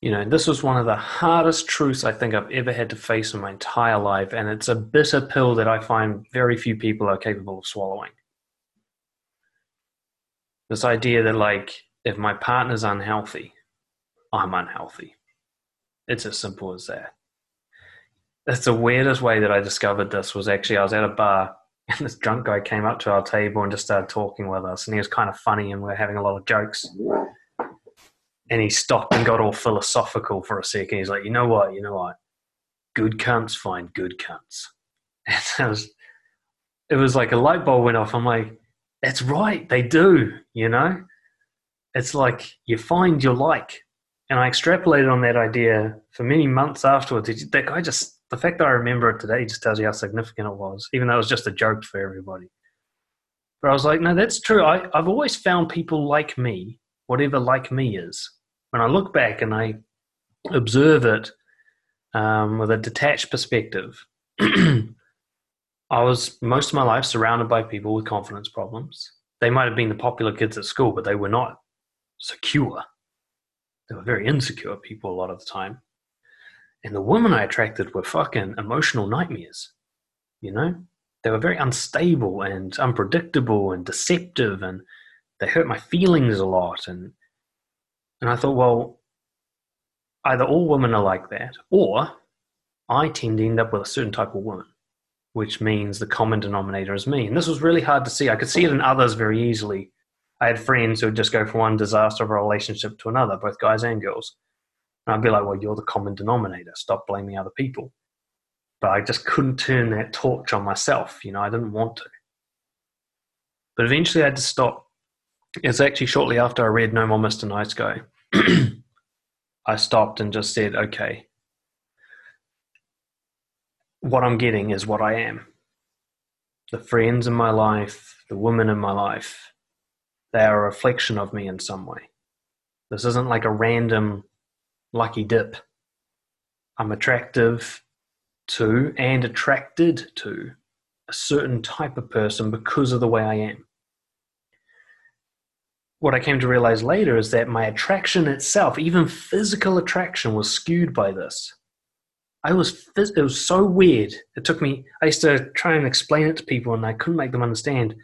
you know, this was one of the hardest truths I think I've ever had to face in my entire life, and it's a bitter pill that I find very few people are capable of swallowing. This idea that, like, if my partner's unhealthy, I'm unhealthy. It's as simple as that. That's the weirdest way that I discovered this was actually I was at a bar and this drunk guy came up to our table and just started talking with us and he was kind of funny and we are having a lot of jokes. And he stopped and got all philosophical for a second. He's like, you know what, you know what? Good cunts find good cunts. And it was it was like a light bulb went off. I'm like, that's right, they do, you know? It's like you find your like. And I extrapolated on that idea for many months afterwards. That guy just the fact that I remember it today just tells you how significant it was, even though it was just a joke for everybody. But I was like, no, that's true. I, I've always found people like me, whatever like me is. When I look back and I observe it um, with a detached perspective, I was most of my life surrounded by people with confidence problems. They might have been the popular kids at school, but they were not secure. They were very insecure people a lot of the time. And the women I attracted were fucking emotional nightmares. You know? They were very unstable and unpredictable and deceptive and they hurt my feelings a lot and and I thought, well, either all women are like that, or I tend to end up with a certain type of woman, which means the common denominator is me. And this was really hard to see. I could see it in others very easily. I had friends who would just go from one disaster of a relationship to another, both guys and girls. And I'd be like, well, you're the common denominator. Stop blaming other people. But I just couldn't turn that torch on myself. You know, I didn't want to. But eventually I had to stop. It's actually shortly after I read No More Mr. Nice Guy. I stopped and just said, okay, what I'm getting is what I am. The friends in my life, the women in my life, they are a reflection of me in some way. This isn't like a random lucky dip. I'm attractive to and attracted to a certain type of person because of the way I am. What I came to realize later is that my attraction itself, even physical attraction, was skewed by this. I was, it was so weird. It took me, I used to try and explain it to people and I couldn't make them understand.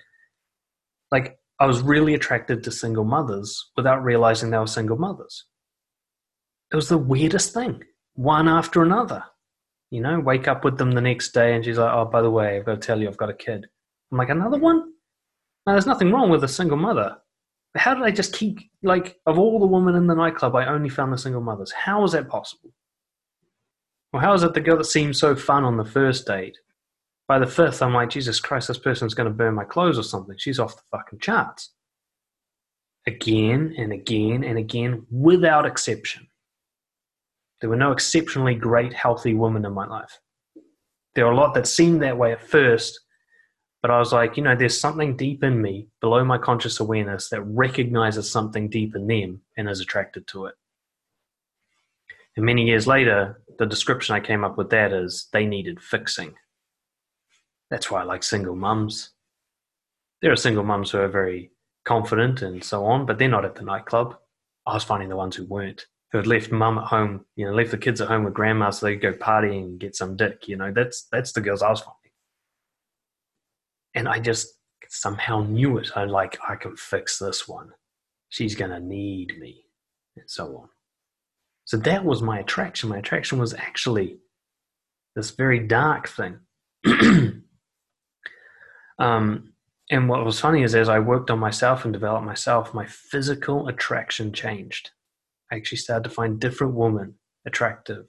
Like, I was really attracted to single mothers without realizing they were single mothers it was the weirdest thing, one after another. You know, wake up with them the next day and she's like, oh, by the way, I've got to tell you, I've got a kid. I'm like, another one? Now, there's nothing wrong with a single mother. How did I just keep, like, of all the women in the nightclub, I only found the single mothers? How is that possible? Well, how is it the girl that seemed so fun on the first date? By the fifth, I'm like, Jesus Christ, this person's going to burn my clothes or something. She's off the fucking charts. Again and again and again, without exception. There were no exceptionally great, healthy women in my life. There were a lot that seemed that way at first, but I was like, you know, there's something deep in me, below my conscious awareness, that recognizes something deep in them and is attracted to it. And many years later, the description I came up with that is they needed fixing. That's why I like single mums. There are single mums who are very confident and so on, but they're not at the nightclub. I was finding the ones who weren't who had left mum at home, you know, left the kids at home with grandma so they could go partying and get some dick, you know, that's that's the girls I was finding. And I just somehow knew it. I'm like I can fix this one. She's gonna need me, and so on. So that was my attraction. My attraction was actually this very dark thing. um, and what was funny is as I worked on myself and developed myself, my physical attraction changed. I actually started to find different women attractive.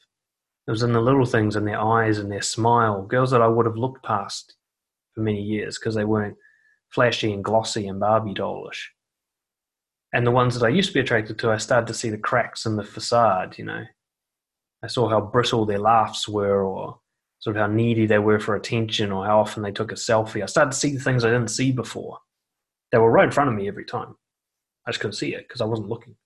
It was in the little things in their eyes and their smile, girls that I would have looked past for many years because they weren't flashy and glossy and Barbie dollish. And the ones that I used to be attracted to, I started to see the cracks in the facade, you know. I saw how brittle their laughs were or sort of how needy they were for attention or how often they took a selfie. I started to see things I didn't see before. They were right in front of me every time. I just couldn't see it because I wasn't looking.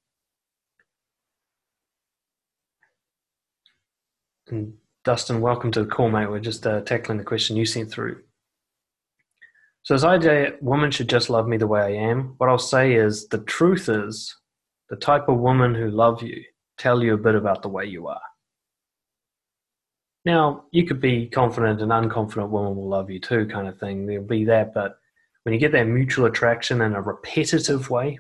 And Dustin, welcome to the call, mate. We're just uh, tackling the question you sent through. So, as idea, women should just love me the way I am. What I'll say is the truth is the type of woman who love you tell you a bit about the way you are. Now, you could be confident and unconfident woman will love you too, kind of thing. There'll be that, but when you get that mutual attraction in a repetitive way,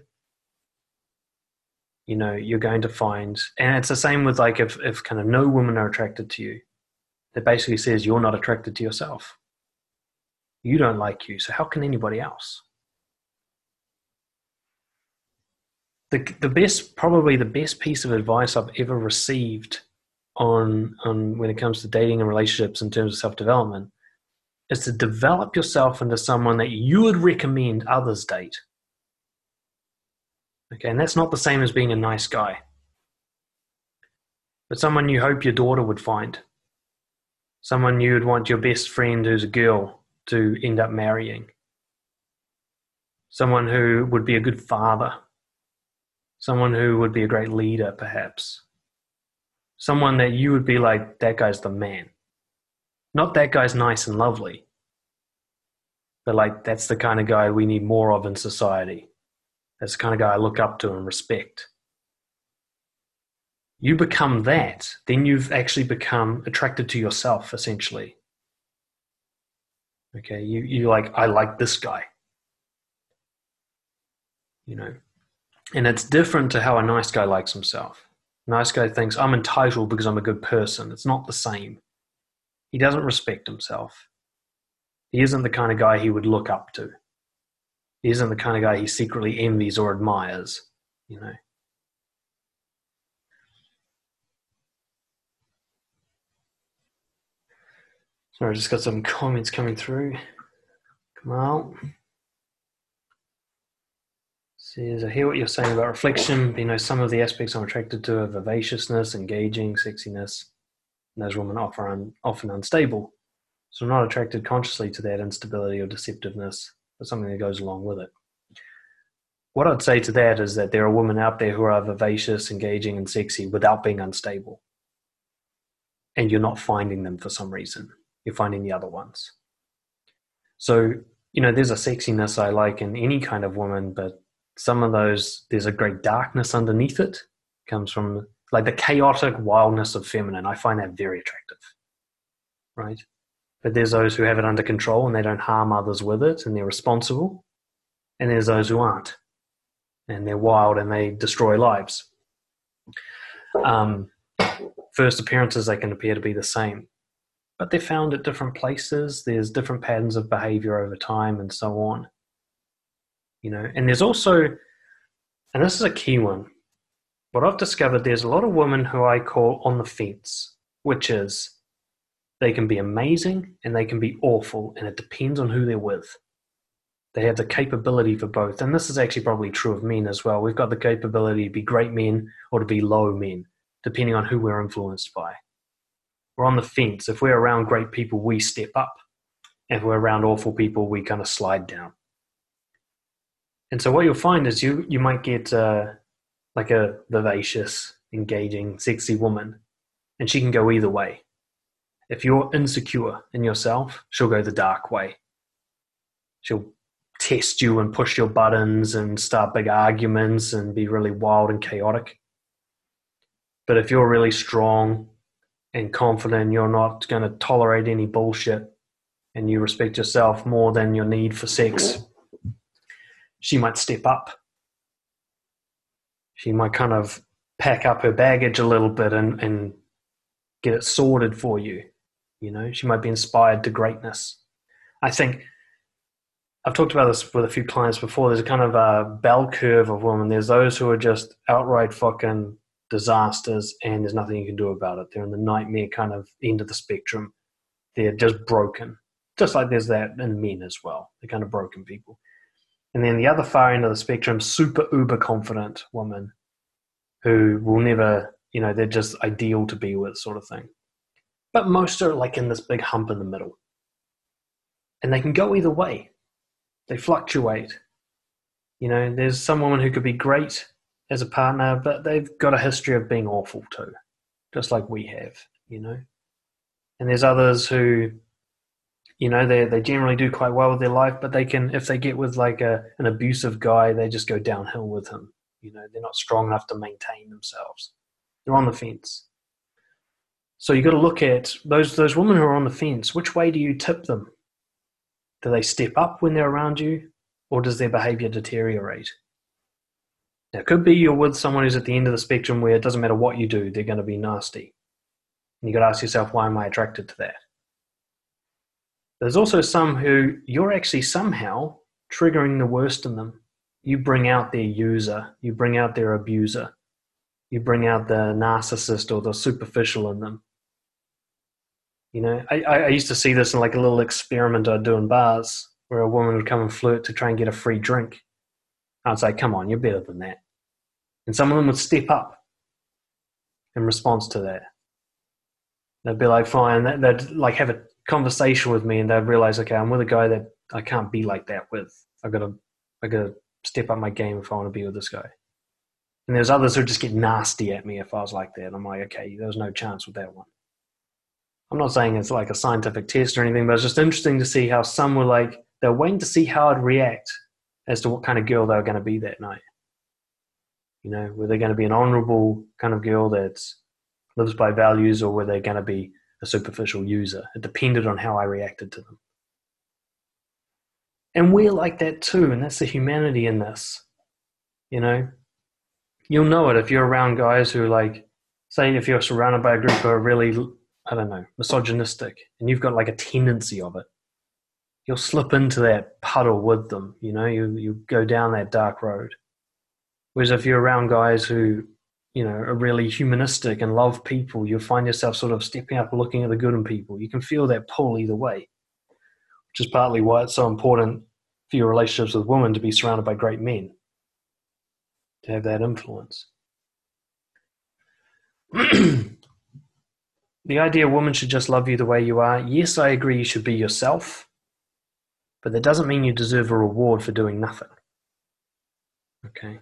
you know, you're going to find, and it's the same with like if, if kind of no women are attracted to you, that basically says you're not attracted to yourself. You don't like you, so how can anybody else? The, the best, probably the best piece of advice I've ever received on, on when it comes to dating and relationships in terms of self development is to develop yourself into someone that you would recommend others date. Okay, and that's not the same as being a nice guy, but someone you hope your daughter would find, someone you would want your best friend who's a girl to end up marrying, someone who would be a good father, someone who would be a great leader, perhaps, someone that you would be like, that guy's the man. Not that guy's nice and lovely, but like, that's the kind of guy we need more of in society. That's the kind of guy I look up to and respect. You become that, then you've actually become attracted to yourself, essentially. Okay, you you like I like this guy. You know, and it's different to how a nice guy likes himself. Nice guy thinks I'm entitled because I'm a good person. It's not the same. He doesn't respect himself. He isn't the kind of guy he would look up to. He isn't the kind of guy he secretly envies or admires, you know. Sorry, I just got some comments coming through. Come on. Says, I hear what you're saying about reflection. You know, some of the aspects I'm attracted to are vivaciousness, engaging, sexiness. And those women often, un- often unstable. So I'm not attracted consciously to that instability or deceptiveness or something that goes along with it. What I'd say to that is that there are women out there who are vivacious, engaging, and sexy without being unstable. And you're not finding them for some reason. You're finding the other ones. So, you know, there's a sexiness I like in any kind of woman, but some of those, there's a great darkness underneath it. comes from like the chaotic wildness of feminine. I find that very attractive. Right? But there's those who have it under control and they don't harm others with it and they're responsible. And there's those who aren't. And they're wild and they destroy lives. Um, first appearances, they can appear to be the same. But they're found at different places. There's different patterns of behavior over time and so on. You know, and there's also, and this is a key one. What I've discovered, there's a lot of women who I call on the fence, which is they can be amazing and they can be awful, and it depends on who they're with. They have the capability for both. And this is actually probably true of men as well. We've got the capability to be great men or to be low men, depending on who we're influenced by. We're on the fence. If we're around great people, we step up. If we're around awful people, we kind of slide down. And so what you'll find is you you might get uh, like a vivacious, engaging, sexy woman, and she can go either way. If you're insecure in yourself, she'll go the dark way. She'll test you and push your buttons and start big arguments and be really wild and chaotic. But if you're really strong and confident, you're not going to tolerate any bullshit and you respect yourself more than your need for sex, she might step up. She might kind of pack up her baggage a little bit and, and get it sorted for you you know, she might be inspired to greatness. I think I've talked about this with a few clients before. There's a kind of a bell curve of women. There's those who are just outright fucking disasters and there's nothing you can do about it. They're in the nightmare kind of end of the spectrum. They're just broken. Just like there's that in men as well. They're kind of broken people. And then the other far end of the spectrum, super uber confident woman who will never, you know, they're just ideal to be with, sort of thing. But most are like in this big hump in the middle. And they can go either way. They fluctuate. You know, there's some woman who could be great as a partner, but they've got a history of being awful too, just like we have, you know. And there's others who, you know, they they generally do quite well with their life, but they can if they get with like a an abusive guy, they just go downhill with him. You know, they're not strong enough to maintain themselves. They're on the fence. So you got to look at those those women who are on the fence. Which way do you tip them? Do they step up when they're around you? or does their behavior deteriorate? Now, it could be you're with someone who's at the end of the spectrum where it doesn't matter what you do, they're going to be nasty. And you've got to ask yourself, why am I attracted to that? There's also some who you're actually somehow triggering the worst in them. You bring out their user, you bring out their abuser, you bring out the narcissist or the superficial in them. You know, I, I used to see this in like a little experiment I'd do in bars where a woman would come and flirt to try and get a free drink. I'd say, come on, you're better than that. And some of them would step up in response to that. They'd be like, fine. They'd like have a conversation with me and they'd realize, okay, I'm with a guy that I can't be like that with. I gotta, I gotta step up my game if I want to be with this guy. And there's others who just get nasty at me if I was like that. I'm like, okay, there was no chance with that one. I'm not saying it's like a scientific test or anything, but it's just interesting to see how some were like, they're waiting to see how I'd react as to what kind of girl they were going to be that night. You know, were they going to be an honorable kind of girl that lives by values or were they going to be a superficial user? It depended on how I reacted to them. And we're like that too, and that's the humanity in this. You know, you'll know it if you're around guys who like, say, if you're surrounded by a group who are really, I don't know, misogynistic, and you've got like a tendency of it you'll slip into that puddle with them. You know, you you go down that dark road. Whereas if you're around guys who, you know, are really humanistic and love people, you'll find yourself sort of stepping up, looking at the good in people. You can feel that pull either way, which is partly why it's so important for your relationships with women to be surrounded by great men, to have that influence. the idea women should just love you the way you are. Yes, I agree you should be yourself but that doesn't mean you deserve a reward for doing nothing. Okay?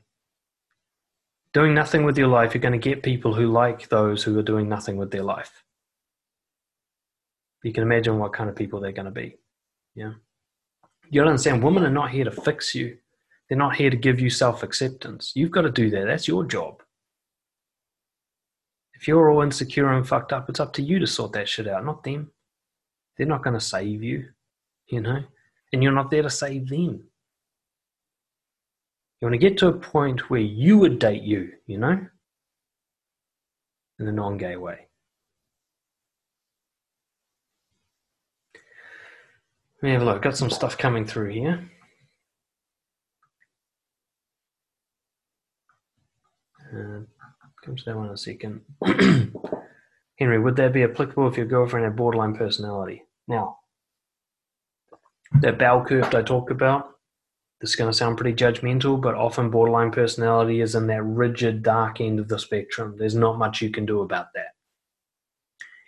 Doing nothing with your life, you're going to get people who like those who are doing nothing with their life. You can imagine what kind of people they're going to be. Yeah? You gotta understand, women are not here to fix you. They're not here to give you self acceptance. You've got to do that. That's your job. If you're all insecure and fucked up, it's up to you to sort that shit out, not them. They're not going to save you, you know? and you're not there to save them. You want to get to a point where you would date you, you know, in a non gay way. Let me have a look. Got some stuff coming through here. Uh, come to that one in a second. Henry, would that be applicable if your girlfriend had borderline personality? Now, that bell curve I talked about. This is going to sound pretty judgmental, but often borderline personality is in that rigid, dark end of the spectrum. There's not much you can do about that.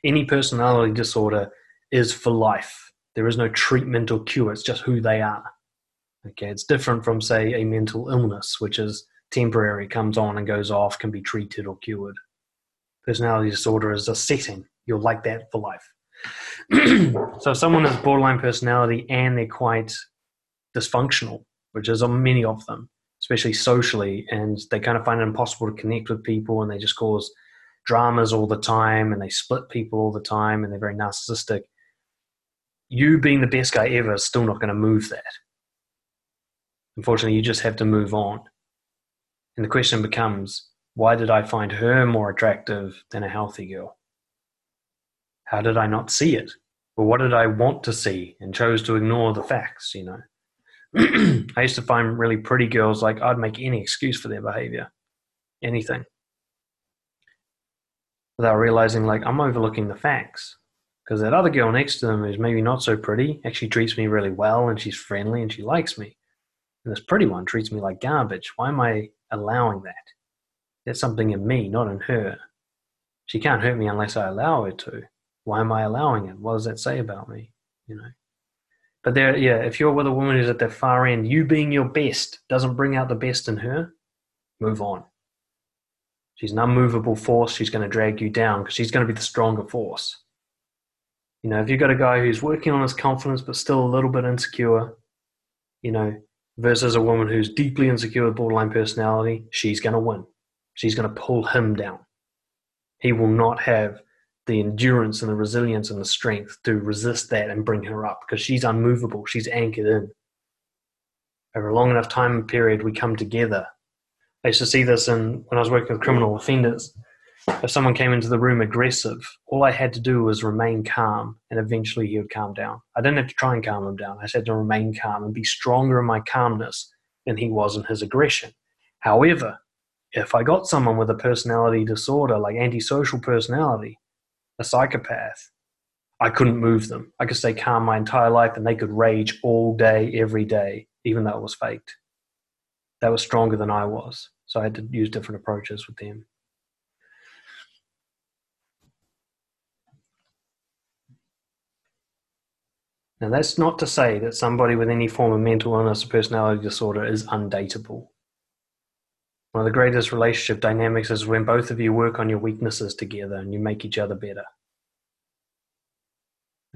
Any personality disorder is for life. There is no treatment or cure, it's just who they are. Okay, it's different from, say, a mental illness, which is temporary, comes on and goes off, can be treated or cured. Personality disorder is a setting. You're like that for life. so if someone has borderline personality and they're quite dysfunctional, which is on many of them, especially socially, and they kind of find it impossible to connect with people and they just cause dramas all the time and they split people all the time and they're very narcissistic. You being the best guy ever is still not going to move that. Unfortunately, you just have to move on. And the question becomes why did I find her more attractive than a healthy girl? how did I not see it? Or what did I want to see and chose to ignore the facts, you know? I used to find really pretty girls like I'd make any excuse for their behavior, anything. Without realizing, like, I'm overlooking the facts. Because that other girl next to them is maybe not so pretty, actually treats me really well and she's friendly and she likes me. And this pretty one treats me like garbage. Why am I allowing that? There's something in me, not in her. She can't hurt me unless I allow her to why am I allowing it? What does that say about me? You know. But there, yeah, if you're with a woman who's at the far end, you being your best doesn't bring out the best in her. Move on. She's an unmovable force. She's going to drag you down because she's going to be the stronger force. You know, if you've got a guy who's working on his confidence but still a little bit insecure, you know, versus a woman who's deeply insecure with borderline personality, she's going to win. She's going to pull him down. He will not have the endurance and the resilience and the strength to resist that and bring her up because she's unmovable. She's anchored in. over a long enough time period, we come together. I used to see this in, when I was working with criminal offenders. If someone came into the room aggressive, all I had to do was remain calm, and eventually he would calm down. I didn't have to try and calm him down. I just had to remain calm and be stronger in my calmness than he was in his aggression. However, if I got someone with a personality disorder, like antisocial personality, a psychopath, I couldn't move them. I could stay calm my entire life and they could rage all day, every day, even though it was faked. That was stronger than I was. So I had to use different approaches with them. Now, that's not to say that somebody with any form of mental illness or personality disorder is undateable. One of the greatest relationship dynamics is when both of you work on your weaknesses together and you make each other better.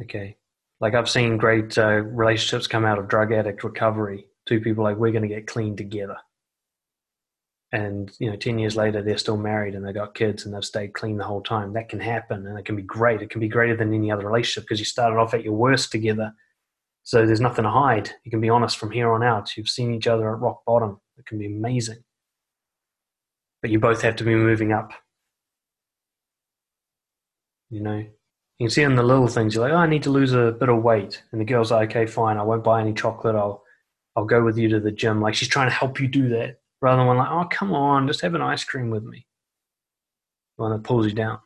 Okay. Like I've seen great uh, relationships come out of drug addict recovery. Two people like, we're going to get clean together. And, you know, 10 years later, they're still married and they got kids and they've stayed clean the whole time. That can happen and it can be great. It can be greater than any other relationship because you started off at your worst together. So there's nothing to hide. You can be honest from here on out. You've seen each other at rock bottom. It can be amazing. But you both have to be moving up. You know, you can see in the little things, you're like, oh, I need to lose a bit of weight. And the girl's like, okay, fine, I won't buy any chocolate. I'll, I'll go with you to the gym. Like she's trying to help you do that rather than one like, oh, come on, just have an ice cream with me. One that pulls you down,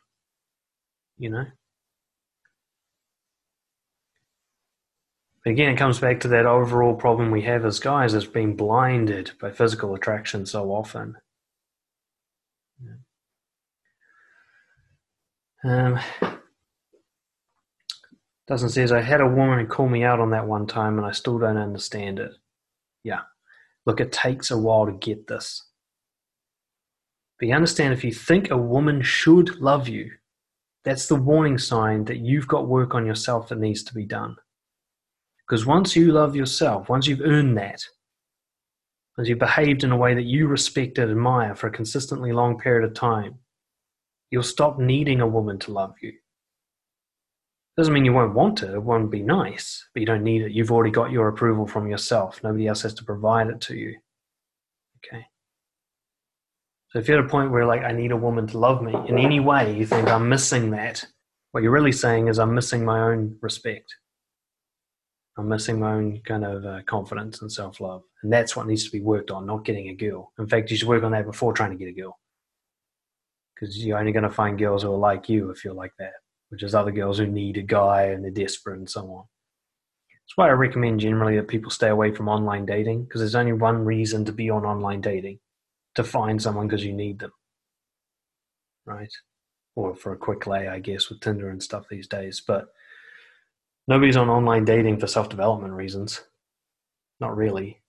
you know? Again, it comes back to that overall problem we have as guys is being blinded by physical attraction so often. Um, Dustin says I had a woman call me out on that one time and I still don't understand it. Yeah. Look, it takes a while to get this. But you understand if you think a woman should love you, that's the warning sign that you've got work on yourself that needs to be done. Because once you love yourself, once you've earned that, once you've behaved in a way that you respect and admire for a consistently long period of time, you'll stop needing a woman to love you. Doesn't mean you won't want it. It won't be nice, but you don't need it. You've already got your approval from yourself. Nobody else has to provide it to you. Okay. So if you're at a point where like I need a woman to love me in any way, you think I'm missing that. What you're really saying is I'm missing my own respect. I'm missing my own kind of uh, confidence and self love, and that's what needs to be worked on. Not getting a girl. In fact, you should work on that before trying to get a girl, because you're only going to find girls who are like you if you're like that which is other girls who need a guy and they're desperate and so on. That's why I recommend generally that people stay away from online dating because there's only one reason to be on online dating to find someone because you need them. Right? Or for a quick lay, I guess, with Tinder and stuff these days. But nobody's on online dating for self development reasons. Not really.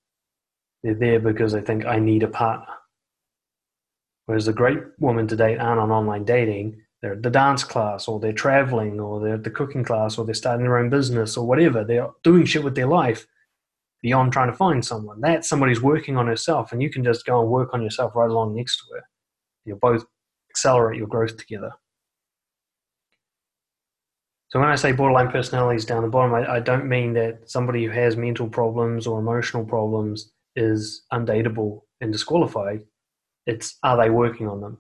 They're there because they think I need a partner. Whereas the great women to date aren't on online dating they're at the dance class or they're traveling or they're at the cooking class or they're starting their own business or whatever. They're doing shit with their life beyond trying to find someone. That's somebody's working on herself and you can just go and work on yourself right along next to her. You'll both accelerate your growth together. So when I say borderline personalities down the bottom, I, I don't mean that somebody who has mental problems or emotional problems is undateable and disqualified. It's are they working on them?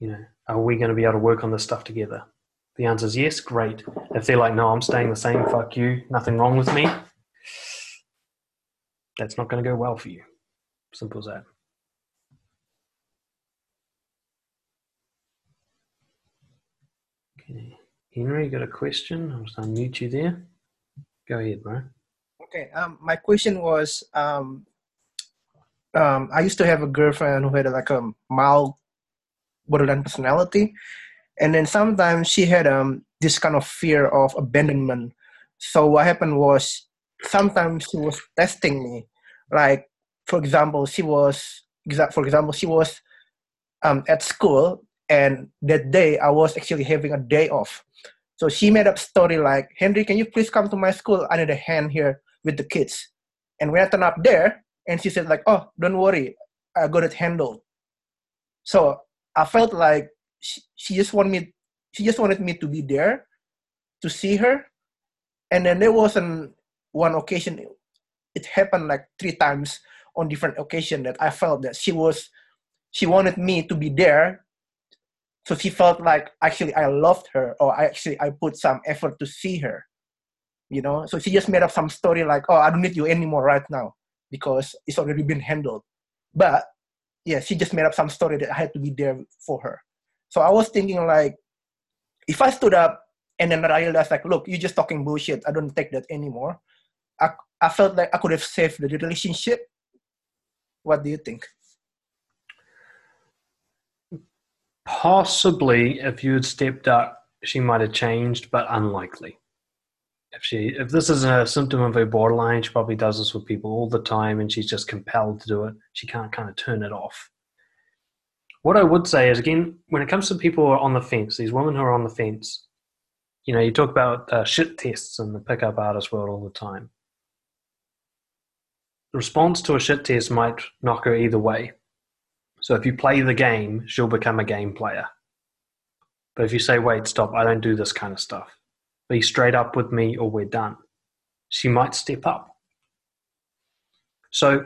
you know, are we going to be able to work on this stuff together? The answer is yes, great. If they're like, no, I'm staying the same, fuck you, nothing wrong with me, that's not going to go well for you. Simple as that. Okay. Henry, you got a question? I'll just unmute you there. Go ahead, bro. Okay. Um, my question was um, um, I used to have a girlfriend who had like a mild borderline personality. And then sometimes she had um this kind of fear of abandonment. So what happened was sometimes she was testing me. Like for example she was for example she was um, at school and that day i was actually having a day off. So she made up story like henry can you please come to my school? I need a hand here with the kids. And when i turned up there and she said like oh don't worry i got it handled so I felt like she, she just wanted me she just wanted me to be there to see her. And then there was an one occasion it happened like three times on different occasions that I felt that she was she wanted me to be there. So she felt like actually I loved her or I actually I put some effort to see her. You know, so she just made up some story like, oh, I don't need you anymore right now because it's already been handled. But yeah, she just made up some story that I had to be there for her. So I was thinking like, if I stood up and then I realized like, look, you're just talking bullshit. I don't take that anymore. I, I felt like I could have saved the relationship. What do you think? Possibly, if you had stepped up, she might have changed, but unlikely. If she, if this is a symptom of her borderline, she probably does this with people all the time, and she's just compelled to do it. She can't kind of turn it off. What I would say is, again, when it comes to people who are on the fence, these women who are on the fence, you know, you talk about uh, shit tests in the pickup artist world all the time. The response to a shit test might knock her either way. So if you play the game, she'll become a game player. But if you say, wait, stop, I don't do this kind of stuff, be straight up with me or we're done, she might step up. So,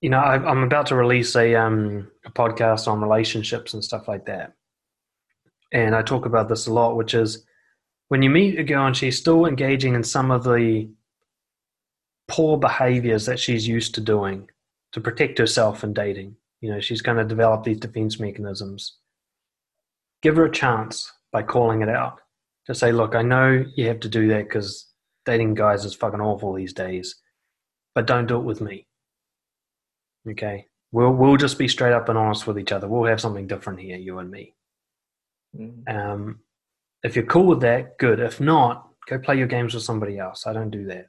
you know, I, am about to release a, um, a podcast on relationships and stuff like that. And I talk about this a lot, which is when you meet a girl and she's still engaging in some of the poor behaviors that she's used to doing to protect herself in dating. You know, she's going to develop these defense mechanisms. Give her a chance by calling it out. To say, look, I know you have to do that because dating guys is fucking awful these days, but don't do it with me. Okay? We'll, we'll just be straight up and honest with each other. We'll have something different here, you and me. Mm-hmm. Um, if you're cool with that, good. If not, go play your games with somebody else. I don't do that.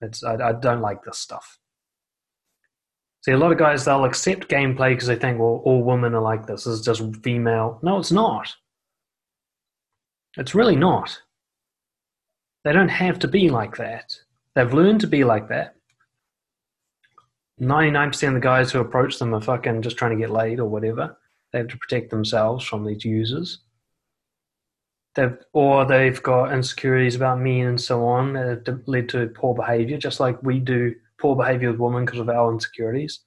It's I, I don't like this stuff. See, a lot of guys they'll accept gameplay because they think, well, all women are like this. This is just female. No, it's not. It's really mm. not. They don't have to be like that. They've learned to be like that. 99% of the guys who approach them are fucking just trying to get laid or whatever. They have to protect themselves from these users they've or they've got insecurities about men and so on that have led to poor behavior, just like we do poor behavior with women because of our insecurities.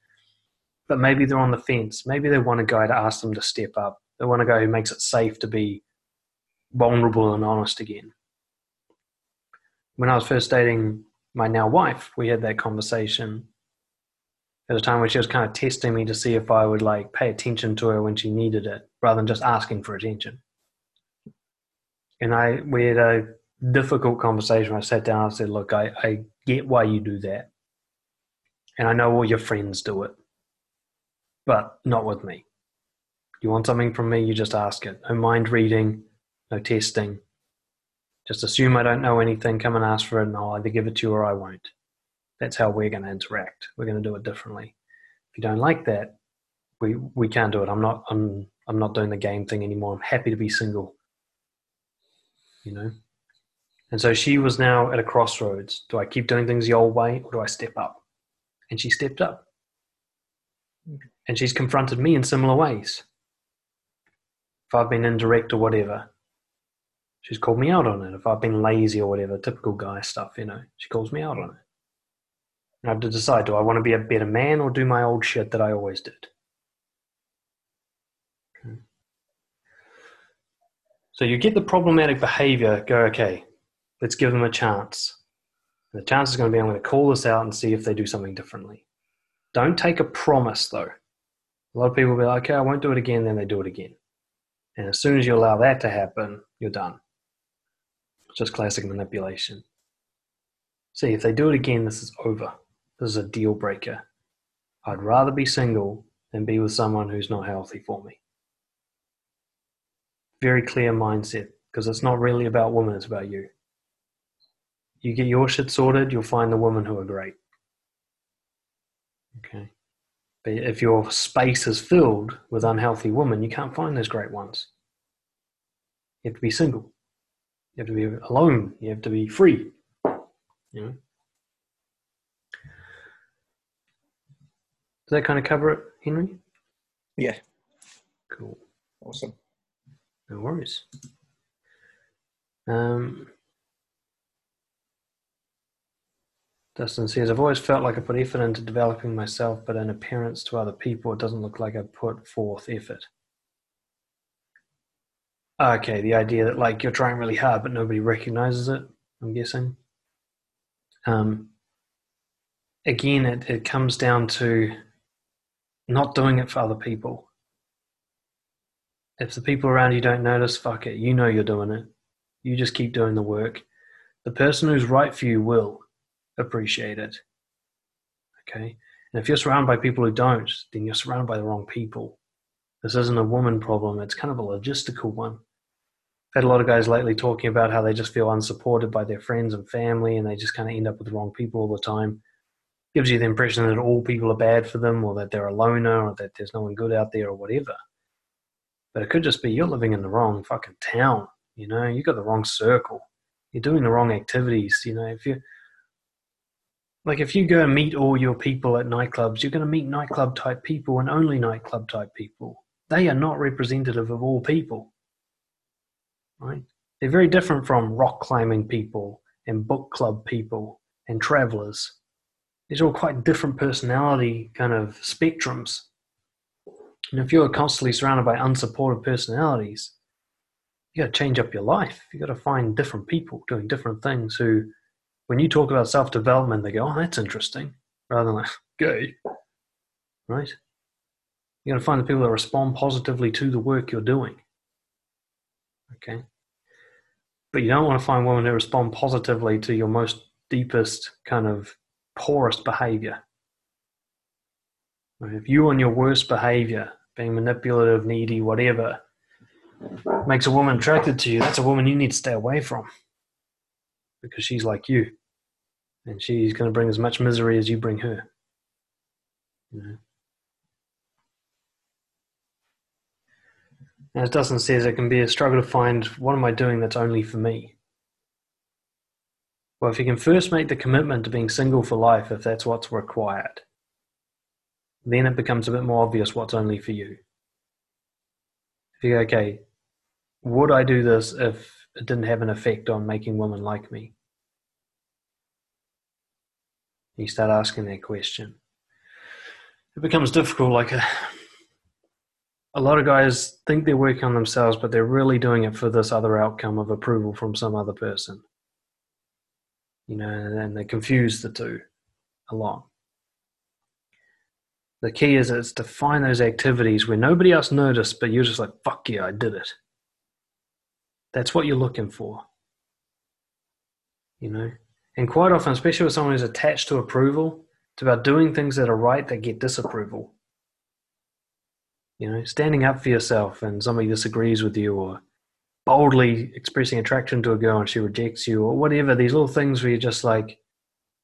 But maybe they're on the fence. Maybe they want a guy to ask them to step up. They want a guy who makes it safe to be vulnerable and honest again. When I was first dating my now wife, we had that conversation at a time when she was kind of testing me to see if I would like pay attention to her when she needed it rather than just asking for attention and I we had a difficult conversation. I sat down and said, "Look, I, I get why you do that, and I know all your friends do it, but not with me. You want something from me, you just ask it. No mind reading, no testing. Just assume I don't know anything. Come and ask for it, and I'll either give it to you or I won't. That's how we're going to interact. We're going to do it differently. If you don't like that, we we can't do it. I'm not. I'm I'm not doing the game thing anymore. I'm happy to be single you know. And so she was now at a crossroads. Do I keep doing things the old way or do I step up? And she stepped up. And she's confronted me in similar ways. If I've been indirect or whatever, she's called me out on it. If I've been lazy or whatever, typical guy stuff, you know, she calls me out on it. And I have to decide do I want to be a better man or do my old shit that I always did? Hmm. So you get the problematic behavior, go, okay, let's give them a chance. And the chance is going to be I'm going to call this out and see if they do something differently. Don't take a promise though. A lot of people will be like, okay, I won't do it again, then they do it again. And as soon as you allow that to happen, you're done. Just classic manipulation. See, if they do it again, this is over. This is a deal breaker. I'd rather be single than be with someone who's not healthy for me very clear mindset because it's not really about women, it's about you. You get your shit sorted, you'll find the women who are great. Okay. But if your space is filled with unhealthy women, you can't find those great ones. You have to be single. You have to be alone. You have to be free. You know? Does that kind of cover it, Henry? Yeah. Cool. Awesome. No worries. Um, Dustin says, I've always felt like I put effort into developing myself, but in appearance to other people, it doesn't look like I put forth effort. Okay, the idea that like you're trying really hard, but nobody recognizes it, I'm guessing. Um, again, it, it comes down to not doing it for other people. If the people around you don't notice, fuck it. You know you're doing it. You just keep doing the work. The person who's right for you will appreciate it. Okay? And if you're surrounded by people who don't, then you're surrounded by the wrong people. This isn't a woman problem, it's kind of a logistical one. Had a lot of guys lately talking about how they just feel unsupported by their friends and family and they just kind of end up with the wrong people all the time. Gives you the impression that all people are bad for them or that they're a loner or that there's no one good out there or whatever. But it could just be you're living in the wrong fucking town. You know, you've got the wrong circle. You're doing the wrong activities. You know, if you like if you go and meet all your people at nightclubs, you're going to meet nightclub type people and only nightclub type people. They are not representative of all people. Right? They're very different from rock climbing people and book club people and travelers. These are all quite different personality kind of spectrums. And if you're constantly surrounded by unsupported personalities, you got to change up your life. You got to find different people doing different things who when you talk about self development, they go, oh, that's interesting, rather than like, gay. Right? You got to find the people that respond positively to the work you're doing. Okay? But you don't want to find women who respond positively to your most deepest, kind of poorest behavior. If you on your worst behavior, being manipulative, needy, whatever, makes a woman attracted to you, that's a woman you need to stay away from because she's like you and she's going to bring as much misery as you bring her you know as Dustin says, it can be a struggle to find what am I doing that's only for me. Well, if you can first make the commitment to being single for life, if that's what's required, then it becomes a bit more obvious what's only for you. If you go, okay, would I do this if it didn't have an effect on making women like me? You start asking that question. It becomes difficult. Like a, a lot of guys think they're working on themselves, but they're really doing it for this other outcome of approval from some other person. You know, and they confuse the two a lot. The key is it's to find those activities where nobody else noticed, but you're just like, fuck yeah, I did it. That's what you're looking for. You know? And quite often, especially with someone who's attached to approval, it's about doing things that are right that get disapproval. You know, standing up for yourself and somebody disagrees with you, or boldly expressing attraction to a girl and she rejects you, or whatever. These little things where you're just like,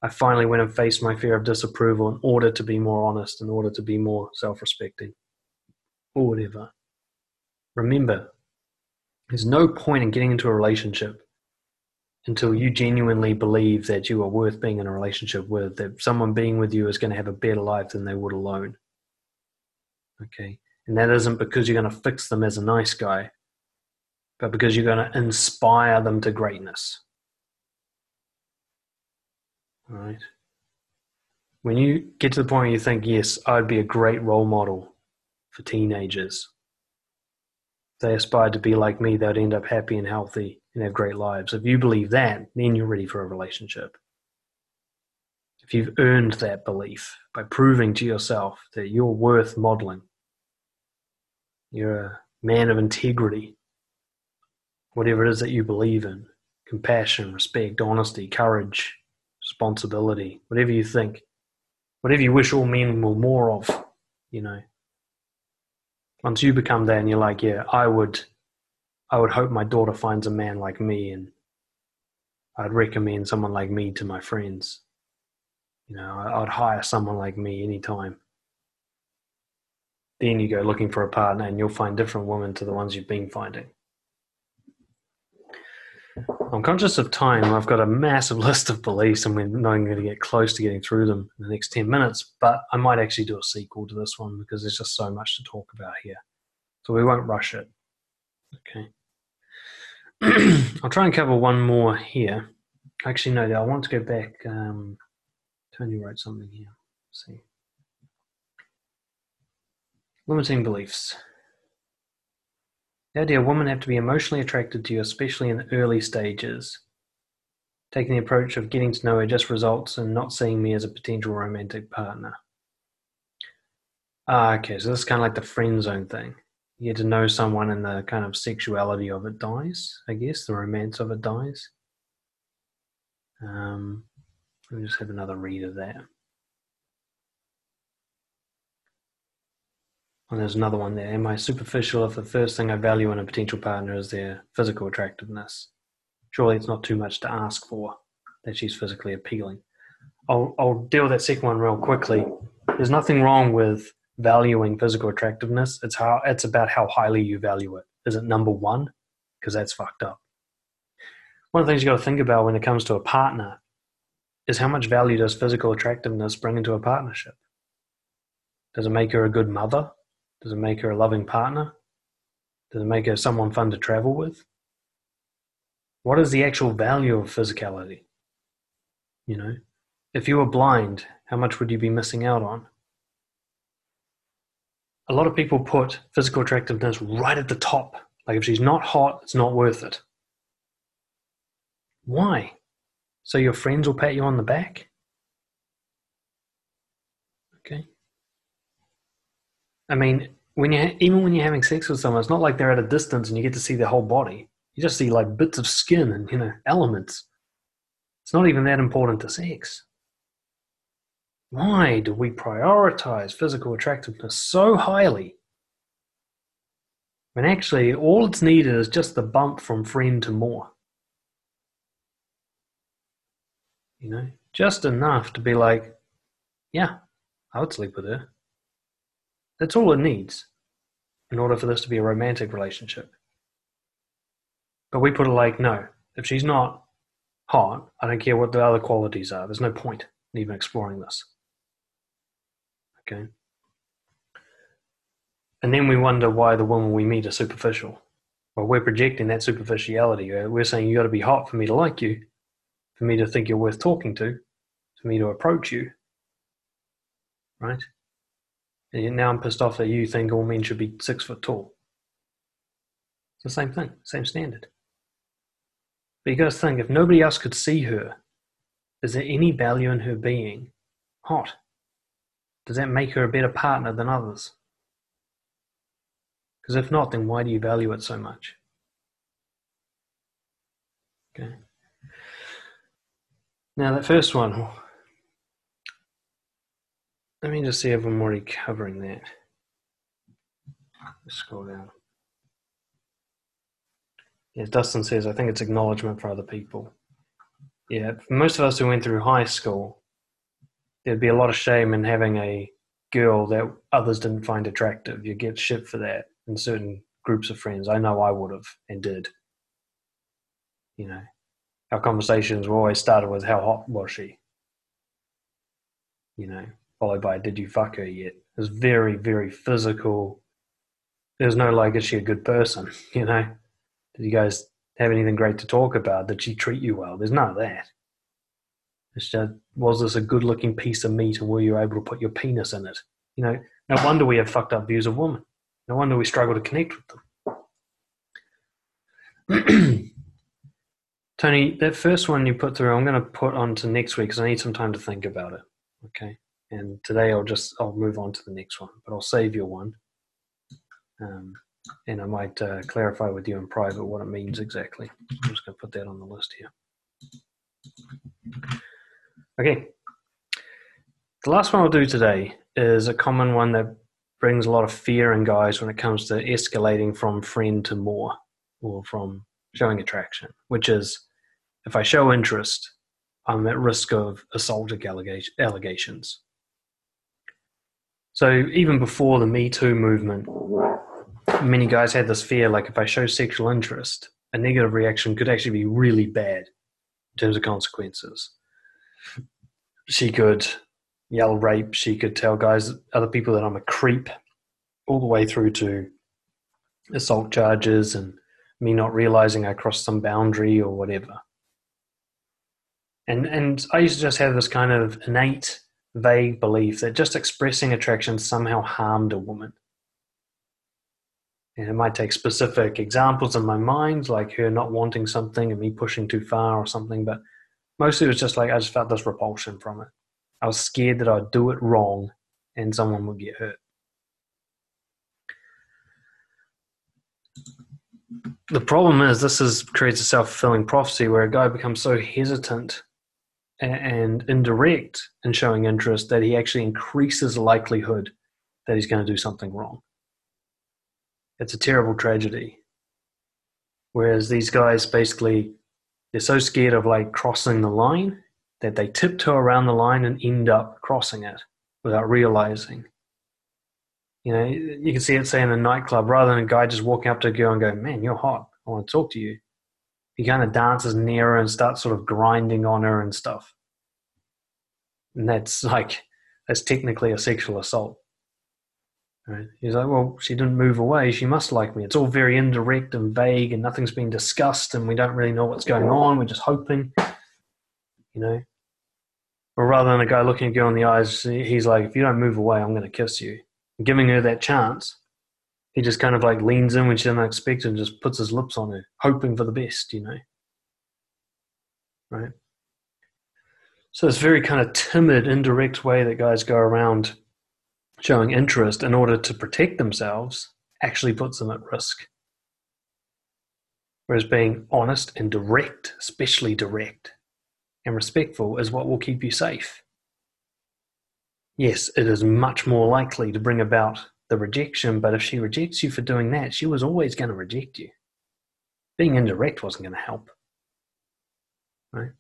I finally went and faced my fear of disapproval in order to be more honest, in order to be more self respecting, or whatever. Remember, there's no point in getting into a relationship until you genuinely believe that you are worth being in a relationship with, that someone being with you is going to have a better life than they would alone. Okay. And that isn't because you're going to fix them as a nice guy, but because you're going to inspire them to greatness. All right. When you get to the point where you think, yes, I'd be a great role model for teenagers, if they aspired to be like me, they'd end up happy and healthy and have great lives. If you believe that, then you're ready for a relationship. If you've earned that belief by proving to yourself that you're worth modeling, you're a man of integrity, whatever it is that you believe in compassion, respect, honesty, courage, responsibility, whatever you think, whatever you wish all men were more of, you know, once you become that and you're like, yeah, I would, I would hope my daughter finds a man like me, and I'd recommend someone like me to my friends. You know, I'd hire someone like me anytime. Then you go looking for a partner, and you'll find different women to the ones you've been finding. I'm conscious of time. I've got a massive list of beliefs, and we're not going to get close to getting through them in the next 10 minutes. But I might actually do a sequel to this one because there's just so much to talk about here. So we won't rush it. Okay. I'll try and cover one more here. Actually, no, I want to go back. Um, Tony wrote something here. Let's see. Limiting beliefs. The idea women have to be emotionally attracted to you, especially in the early stages. Taking the approach of getting to know her just results in not seeing me as a potential romantic partner. Ah, okay, so this is kind of like the friend zone thing. You get to know someone and the kind of sexuality of it dies, I guess, the romance of it dies. Um, let me just have another read of that. And there's another one there. Am I superficial if the first thing I value in a potential partner is their physical attractiveness? Surely it's not too much to ask for that she's physically appealing. I'll, I'll deal with that second one real quickly. There's nothing wrong with valuing physical attractiveness. It's how it's about how highly you value it. Is it number one? Because that's fucked up. One of the things you got to think about when it comes to a partner is how much value does physical attractiveness bring into a partnership? Does it make her a good mother? Does it make her a loving partner? Does it make her someone fun to travel with? What is the actual value of physicality? You know, if you were blind, how much would you be missing out on? A lot of people put physical attractiveness right at the top. Like if she's not hot, it's not worth it. Why? So your friends will pat you on the back? Okay. I mean, when you even when you're having sex with someone, it's not like they're at a distance and you get to see their whole body. You just see like bits of skin and you know elements. It's not even that important to sex. Why do we prioritize physical attractiveness so highly? When actually all it's needed is just the bump from friend to more. You know, just enough to be like, yeah, I would sleep with her. That's all it needs in order for this to be a romantic relationship. But we put it like, no, if she's not hot, I don't care what the other qualities are. There's no point in even exploring this. Okay. And then we wonder why the women we meet are superficial. Well, we're projecting that superficiality. Uh, we're saying you got to be hot for me to like you, for me to think you're worth talking to, for me to approach you. Right? And now I'm pissed off that you think all men should be six foot tall. It's the same thing, same standard. But you got to think if nobody else could see her, is there any value in her being hot? Does that make her a better partner than others? Because if not, then why do you value it so much? Okay. Now, that first one, let me just see if I'm already covering that. Let's scroll down. Yes, Dustin says, I think it's acknowledgement for other people. Yeah, for most of us who went through high school, there'd be a lot of shame in having a girl that others didn't find attractive. You get shit for that in certain groups of friends. I know I would have and did. You know, our conversations were always started with how hot was she? You know, followed by did you fuck her yet? It was very, very physical. There's no like, is she a good person? You know, did you guys have anything great to talk about? Did she treat you well? There's none of that. It's just, was this a good looking piece of meat and were you able to put your penis in it? You know, no wonder we have fucked up views of women. No wonder we struggle to connect with them. Tony, that first one you put through, I'm going to put on to next week because I need some time to think about it. Okay. And today I'll just, I'll move on to the next one, but I'll save your one. Um, and I might uh, clarify with you in private what it means exactly. I'm just going to put that on the list here. Okay. The last one I'll do today is a common one that brings a lot of fear in guys when it comes to escalating from friend to more or from showing attraction, which is if I show interest, I'm at risk of assault allegations. So even before the Me Too movement, many guys had this fear like if I show sexual interest, a negative reaction could actually be really bad in terms of consequences. She could yell rape, she could tell guys, other people that I'm a creep, all the way through to assault charges and me not realizing I crossed some boundary or whatever. And and I used to just have this kind of innate, vague belief that just expressing attraction somehow harmed a woman. And it might take specific examples in my mind, like her not wanting something and me pushing too far or something, but mostly it was just like I just felt this repulsion from it. I was scared that I'd do it wrong and someone would get hurt. The problem is this is creates a self fulfilling prophecy where a guy becomes so hesitant and indirect in showing interest that he actually increases the likelihood that he's going to do something wrong. It's a terrible tragedy. Whereas these guys basically they're so scared of like crossing the line that they tiptoe around the line and end up crossing it without realizing. You know, you can see it say in a nightclub rather than a guy just walking up to a girl and go, "Man, you're hot. I want to talk to you." He kind of dances near her and starts sort of grinding on her and stuff. And that's like that's technically a sexual assault. Right? He's like, well, she didn't move away. She must like me. It's all very indirect and vague, and nothing's been discussed, and we don't really know what's going on. We're just hoping, you know. Or rather than a guy looking a girl in the eyes, he's like, if you don't move away, I'm going to kiss you. And giving her that chance, he just kind of like leans in when she doesn't expect and just puts his lips on her, hoping for the best, you know. Right? So this very kind of timid, indirect way that guys go around showing interest in order to protect themselves actually puts them at risk. Whereas being honest and direct, especially direct and respectful, is what will keep you safe. Yes, it is much more likely to bring about the rejection, but if she rejects you for doing that, she was always going to reject you. Being indirect wasn't going to help. Right?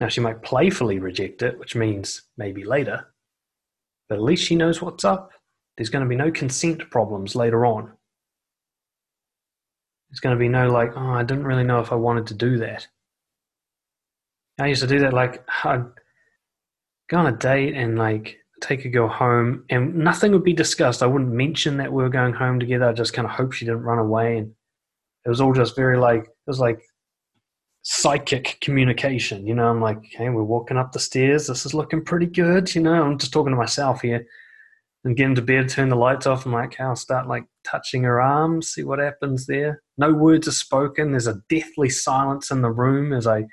Now, she might playfully reject it, which means maybe later, but at least she knows what's up. There's going to be no consent problems later on. There's going to be no, like, oh, I didn't really know if I wanted to do that. I used to do that, like, I'd go on a date and, like, take a girl home, and nothing would be discussed. I wouldn't mention that we were going home together. I just kind of hope she didn't run away. And it was all just very, like, it was like psychic communication. You know, I'm like, hey, we're walking up the stairs. This is looking pretty good. You know, I'm just talking to myself here. And get into bed, turn the lights off. I'm like, I'll start like touching her arms, see what happens there. No words are spoken. There's a deathly silence in the room as I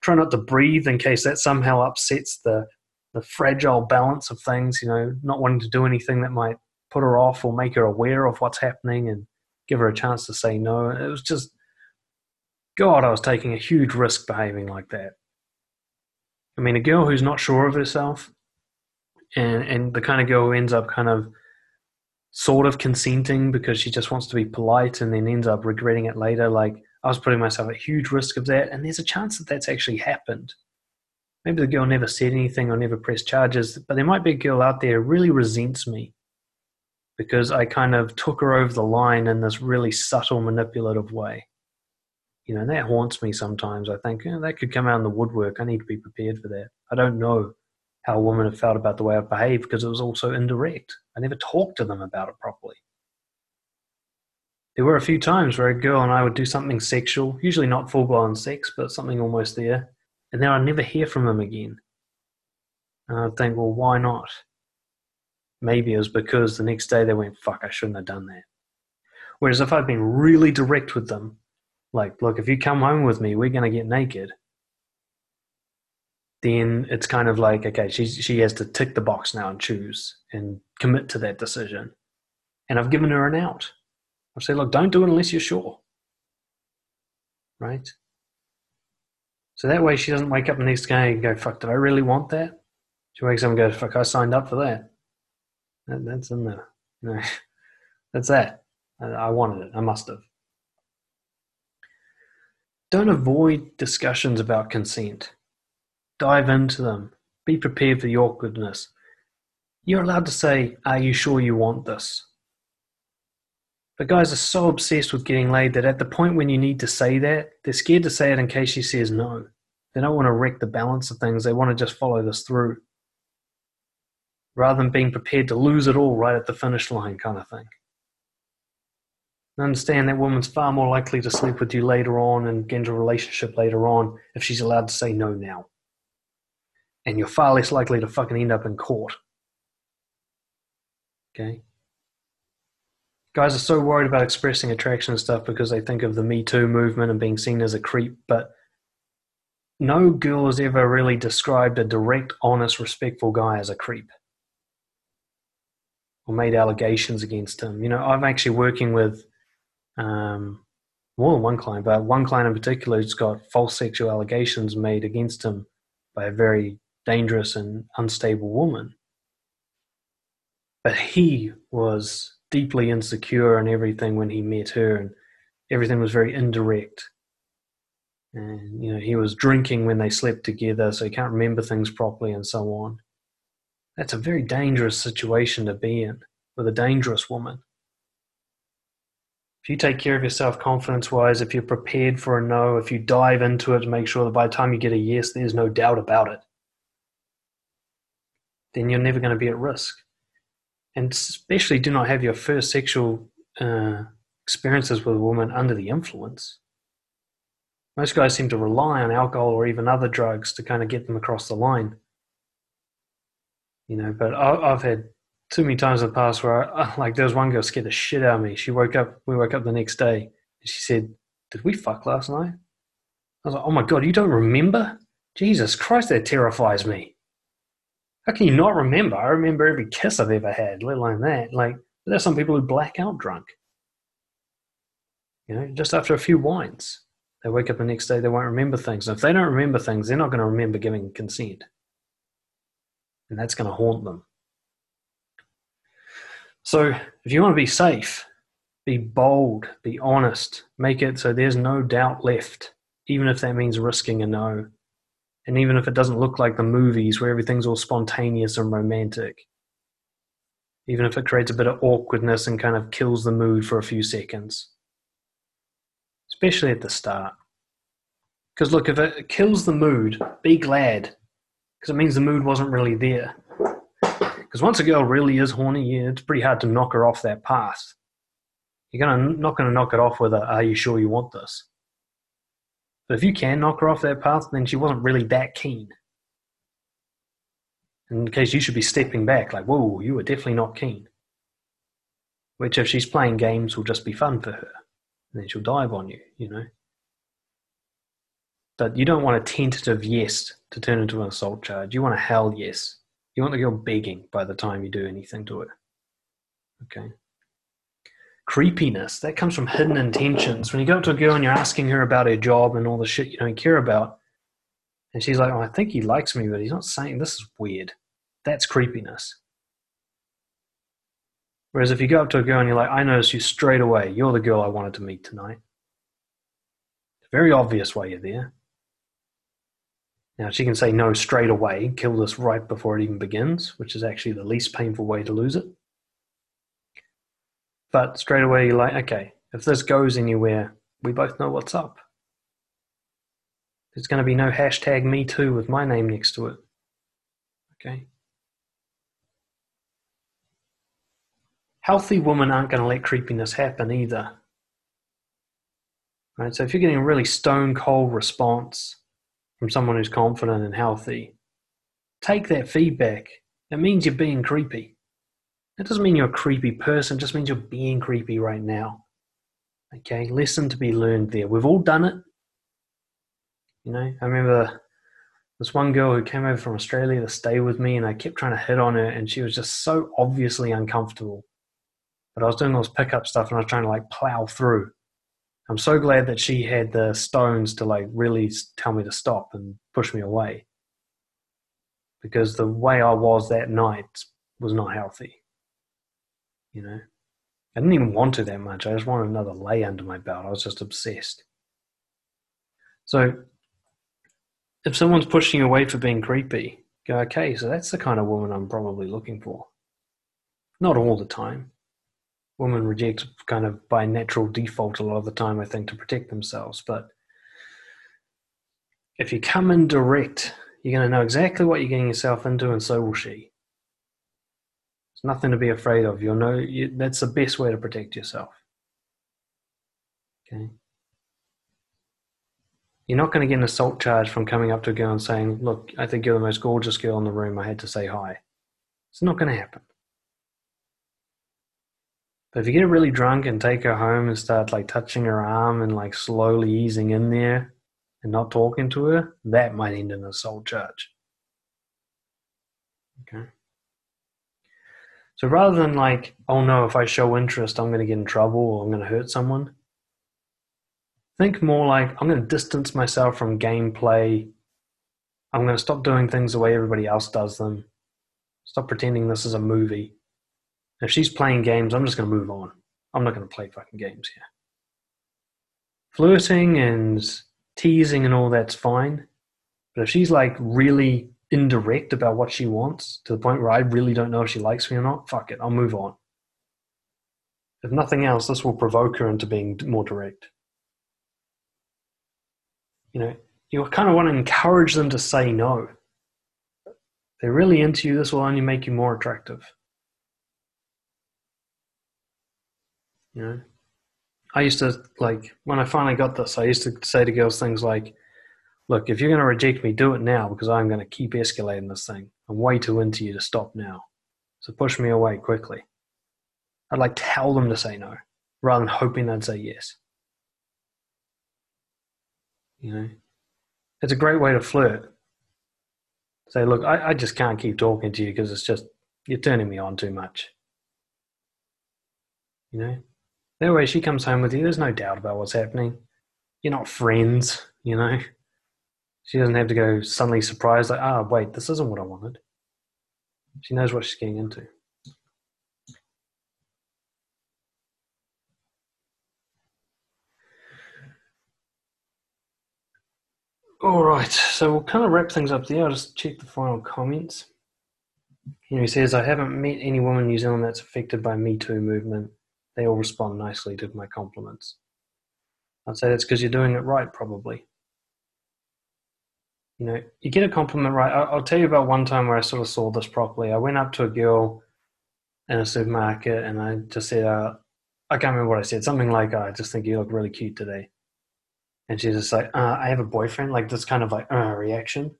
try not to breathe in case that somehow upsets the the fragile balance of things. You know, not wanting to do anything that might put her off or make her aware of what's happening and give her a chance to say no. It was just God, I was taking a huge risk behaving like that. I mean, a girl who's not sure of herself, and and the kind of girl who ends up kind of sort of consenting because she just wants to be polite and then ends up regretting it later. Like I was putting myself at huge risk of that, and there's a chance that that's actually happened. Maybe the girl never said anything or never pressed charges, but there might be a girl out there who really resents me because I kind of took her over the line in this really subtle, manipulative way you know, and that haunts me sometimes. I think that could come out in the woodwork. I need to be prepared for that. I don't know how women have felt about the way I've behaved because it was also indirect. I never talked to them about it properly. There were a few times where a girl and I would do something sexual, usually not full blown sex, but something almost there, and then I'd never hear from them again. And I'd think, well, why not? Maybe it was because the next day they went, fuck, I shouldn't have done that. Whereas if I'd been really direct with them like, look, if you come home with me, we're going to get naked. Then it's kind of like, okay, she, she has to tick the box now and choose and commit to that decision. And I've given her an out. I've said, look, don't do it unless you're sure. Right? So that way she doesn't wake up the next day and go, fuck, did I really want that? She wakes up and goes, fuck, I signed up for that. that that's in there. Know, that's that. I, I wanted it. I must have. Don't avoid discussions about consent. Dive into them. Be prepared for the awkwardness. You're allowed to say, Are you sure you want this? But guys are so obsessed with getting laid that at the point when you need to say that, they're scared to say it in case she says no. They don't want to wreck the balance of things, they want to just follow this through. Rather than being prepared to lose it all right at the finish line, kind of thing. And understand that woman's far more likely to sleep with you later on and get into a relationship later on if she's allowed to say no now. And you're far less likely to fucking end up in court. Okay? Guys are so worried about expressing attraction and stuff because they think of the Me Too movement and being seen as a creep, but no girl has ever really described a direct, honest, respectful guy as a creep or made allegations against him. You know, I'm actually working with um, more than one client, but one client in particular who's got false sexual allegations made against him by a very dangerous and unstable woman. But he was deeply insecure and everything when he met her, and everything was very indirect. And you know, he was drinking when they slept together, so he can't remember things properly, and so on. That's a very dangerous situation to be in with a dangerous woman. If you take care of yourself confidence wise, if you're prepared for a no, if you dive into it to make sure that by the time you get a yes, there's no doubt about it, then you're never going to be at risk and especially do not have your first sexual uh, experiences with a woman under the influence. Most guys seem to rely on alcohol or even other drugs to kind of get them across the line. You know, but I've had too many times in the past where, I, like, there was one girl scared the shit out of me. She woke up, we woke up the next day, and she said, Did we fuck last night? I was like, Oh my God, you don't remember? Jesus Christ, that terrifies me. How can you not remember? I remember every kiss I've ever had, let alone that. Like, there's some people who black out drunk. You know, just after a few wines, they wake up the next day, they won't remember things. And if they don't remember things, they're not going to remember giving consent. And that's going to haunt them. So, if you want to be safe, be bold, be honest, make it so there's no doubt left, even if that means risking a no. And even if it doesn't look like the movies where everything's all spontaneous and romantic, even if it creates a bit of awkwardness and kind of kills the mood for a few seconds, especially at the start. Because look, if it kills the mood, be glad, because it means the mood wasn't really there. Because once a girl really is horny, yeah, it's pretty hard to knock her off that path. You're gonna not gonna knock it off with a "Are you sure you want this?" But if you can knock her off that path, then she wasn't really that keen. In case you should be stepping back, like, whoa, you were definitely not keen. Which, if she's playing games, will just be fun for her. And then she'll dive on you, you know. But you don't want a tentative yes to turn into an assault charge. You want a hell yes. You want the girl begging by the time you do anything to her. Okay creepiness that comes from hidden intentions. When you go up to a girl and you're asking her about her job and all the shit you don't care about and she's like oh, i think he likes me but he's not saying this is weird. That's creepiness. Whereas if you go up to a girl and you're like i notice you straight away. You're the girl i wanted to meet tonight. Very obvious why you're there. Now she can say no straight away kill this right before it even begins which is actually the least painful way to lose it but straight away, you're like, okay, if this goes anywhere, we both know what's up. There's going to be no hashtag me too with my name next to it. Okay. Healthy women aren't going to let creepiness happen either. Right? So if you're getting a really stone cold response from someone who's confident and healthy, take that feedback. It means you're being creepy. That doesn't mean you're a creepy person, it just means you're being creepy right now. Okay, lesson to be learned there. We've all done it. You know, I remember this one girl who came over from Australia to stay with me, and I kept trying to hit on her, and she was just so obviously uncomfortable. But I was doing all this pickup stuff, and I was trying to like plow through. I'm so glad that she had the stones to like really tell me to stop and push me away. Because the way I was that night was not healthy. You know, I didn't even want to that much. I just wanted another lay under my belt. I was just obsessed. So, if someone's pushing you away for being creepy, go, okay, so that's the kind of woman I'm probably looking for. Not all the time. Women reject kind of by natural default a lot of the time, I think, to protect themselves. But if you come in direct, you're going to know exactly what you're getting yourself into, and so will she. It's nothing to be afraid of. You'll know you, that's the best way to protect yourself. Okay. You're not going to get an assault charge from coming up to a girl and saying, Look, I think you're the most gorgeous girl in the room. I had to say hi. It's not going to happen. But if you get really drunk and take her home and start like touching her arm and like slowly easing in there and not talking to her, that might end in an assault charge. Okay. So rather than like, oh no, if I show interest, I'm going to get in trouble or I'm going to hurt someone, think more like, I'm going to distance myself from gameplay. I'm going to stop doing things the way everybody else does them. Stop pretending this is a movie. If she's playing games, I'm just going to move on. I'm not going to play fucking games here. Flirting and teasing and all that's fine. But if she's like really indirect about what she wants to the point where I really don't know if she likes me or not, fuck it, I'll move on. If nothing else, this will provoke her into being more direct. You know, you kind of want to encourage them to say no. They're really into you, this will only make you more attractive. You know, I used to like when I finally got this. I used to say to girls things like, "Look, if you're going to reject me, do it now because I'm going to keep escalating this thing. I'm way too into you to stop now. So push me away quickly." I'd like tell them to say no rather than hoping they'd say yes. You know, it's a great way to flirt. Say, look, I, I just can't keep talking to you because it's just you're turning me on too much. You know, that way she comes home with you. There's no doubt about what's happening. You're not friends, you know. She doesn't have to go suddenly surprised, like, ah, wait, this isn't what I wanted. She knows what she's getting into. All right, so we'll kind of wrap things up there. I'll just check the final comments. he says, I haven't met any woman in New Zealand that's affected by Me Too movement they all respond nicely to my compliments. I'd say that's because you're doing it right, probably. You know, you get a compliment right. I'll tell you about one time where I sort of saw this properly. I went up to a girl in a supermarket and I just said, uh, I can't remember what I said, something like, oh, I just think you look really cute today. And she's just like, uh, I have a boyfriend, like this kind of like uh, reaction.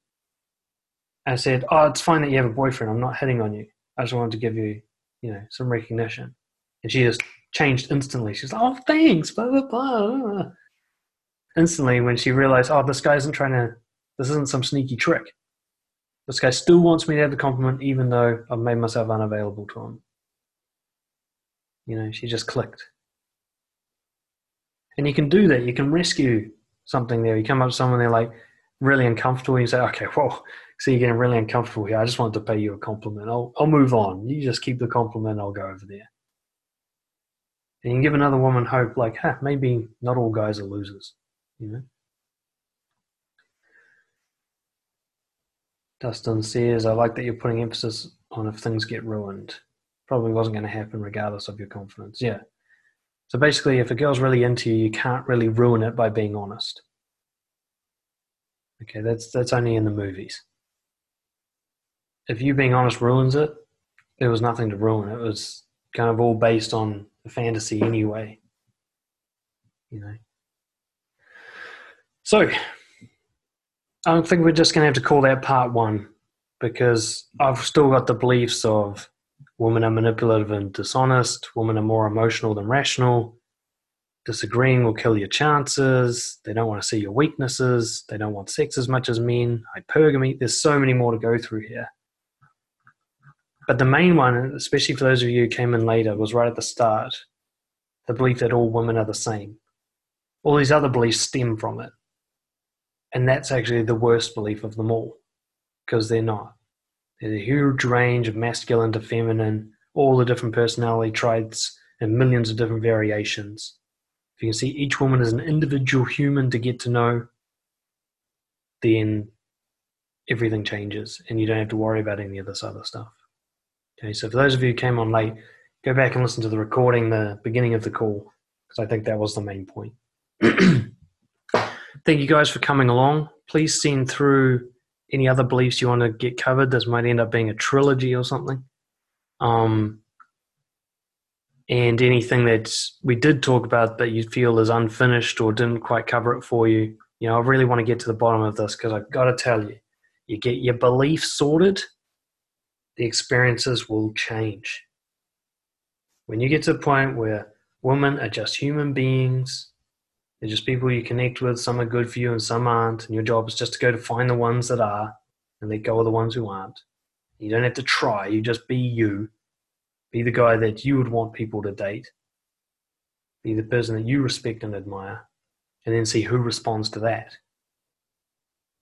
I said, Oh, it's fine that you have a boyfriend. I'm not hitting on you. I just wanted to give you, you know, some recognition. And she just changed instantly. She's like, oh, thanks, blah, blah, blah. Instantly, when she realized, oh, this guy isn't trying to, this isn't some sneaky trick. This guy still wants me to have the compliment, even though I've made myself unavailable to him. You know, she just clicked. And you can do that. You can rescue something there. You come up to someone, they're like really uncomfortable. You say, okay, well, see, you're getting really uncomfortable here. I just wanted to pay you a compliment. I'll, I'll move on. You just keep the compliment. I'll go over there and you can give another woman hope like huh, maybe not all guys are losers you know dustin says i like that you're putting emphasis on if things get ruined. Probably wasn't going to happen regardless of your confidence. Yeah. So basically if a girl's really into you you can't really ruin it by being honest. Okay that's that's only in the movies. If you being honest ruins it there was nothing to ruin. It was kind of all based on fantasy anyway. You know. So I think we're just going to have to call that part one because I've still got the beliefs of women are manipulative and dishonest, women are more emotional than rational, disagreeing will kill your chances, they don't want to see your weaknesses, they don't want sex as much as men, hypergamy. There's so many more to go through here. But the main one, especially for those of you who came in later, was right at the start the belief that all women are the same. All these other beliefs stem from it. And that's actually the worst belief of them all, because they're not. There's a huge range of masculine to feminine, all the different personality traits, and millions of different variations. If you can see each woman as an individual human to get to know, then everything changes and you don't have to worry about any of this other stuff. Okay, so for those of you who came on late, go back and listen to the recording, the beginning of the call, because I think that was the main point. Thank you guys for coming along. Please send through any other beliefs you want to get covered. This might end up being a trilogy or something. Um, and anything that we did talk about that you feel is unfinished or didn't quite cover it for you, you know, I really want to get to the bottom of this because I've got to tell you, you get your beliefs sorted, the experiences will change. When you get to the point where women are just human beings, they're just people you connect with, some are good for you and some aren't, and your job is just to go to find the ones that are and let go of the ones who aren't. You don't have to try, you just be you be the guy that you would want people to date. Be the person that you respect and admire. And then see who responds to that.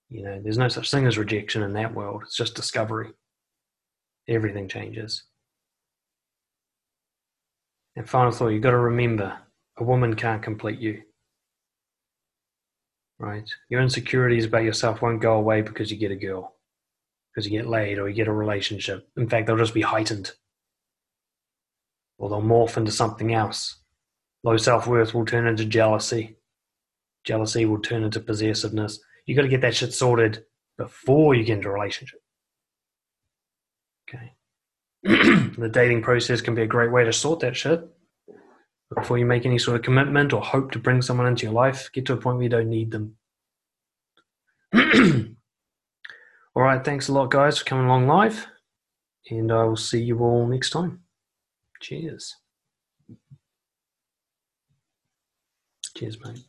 You know, there's no such thing as rejection in that world, it's just discovery. Everything changes. And final thought you've got to remember a woman can't complete you. Right? Your insecurities about yourself won't go away because you get a girl, because you get laid or you get a relationship. In fact, they'll just be heightened or they'll morph into something else. Low self worth will turn into jealousy. Jealousy will turn into possessiveness. You got to get that shit sorted before you get into a relationship. Okay. the dating process can be a great way to sort that shit. Before you make any sort of commitment or hope to bring someone into your life, get to a point where you don't need them. all right. Thanks a lot, guys, for coming along live. And I will see you all next time. Cheers. Cheers, mate.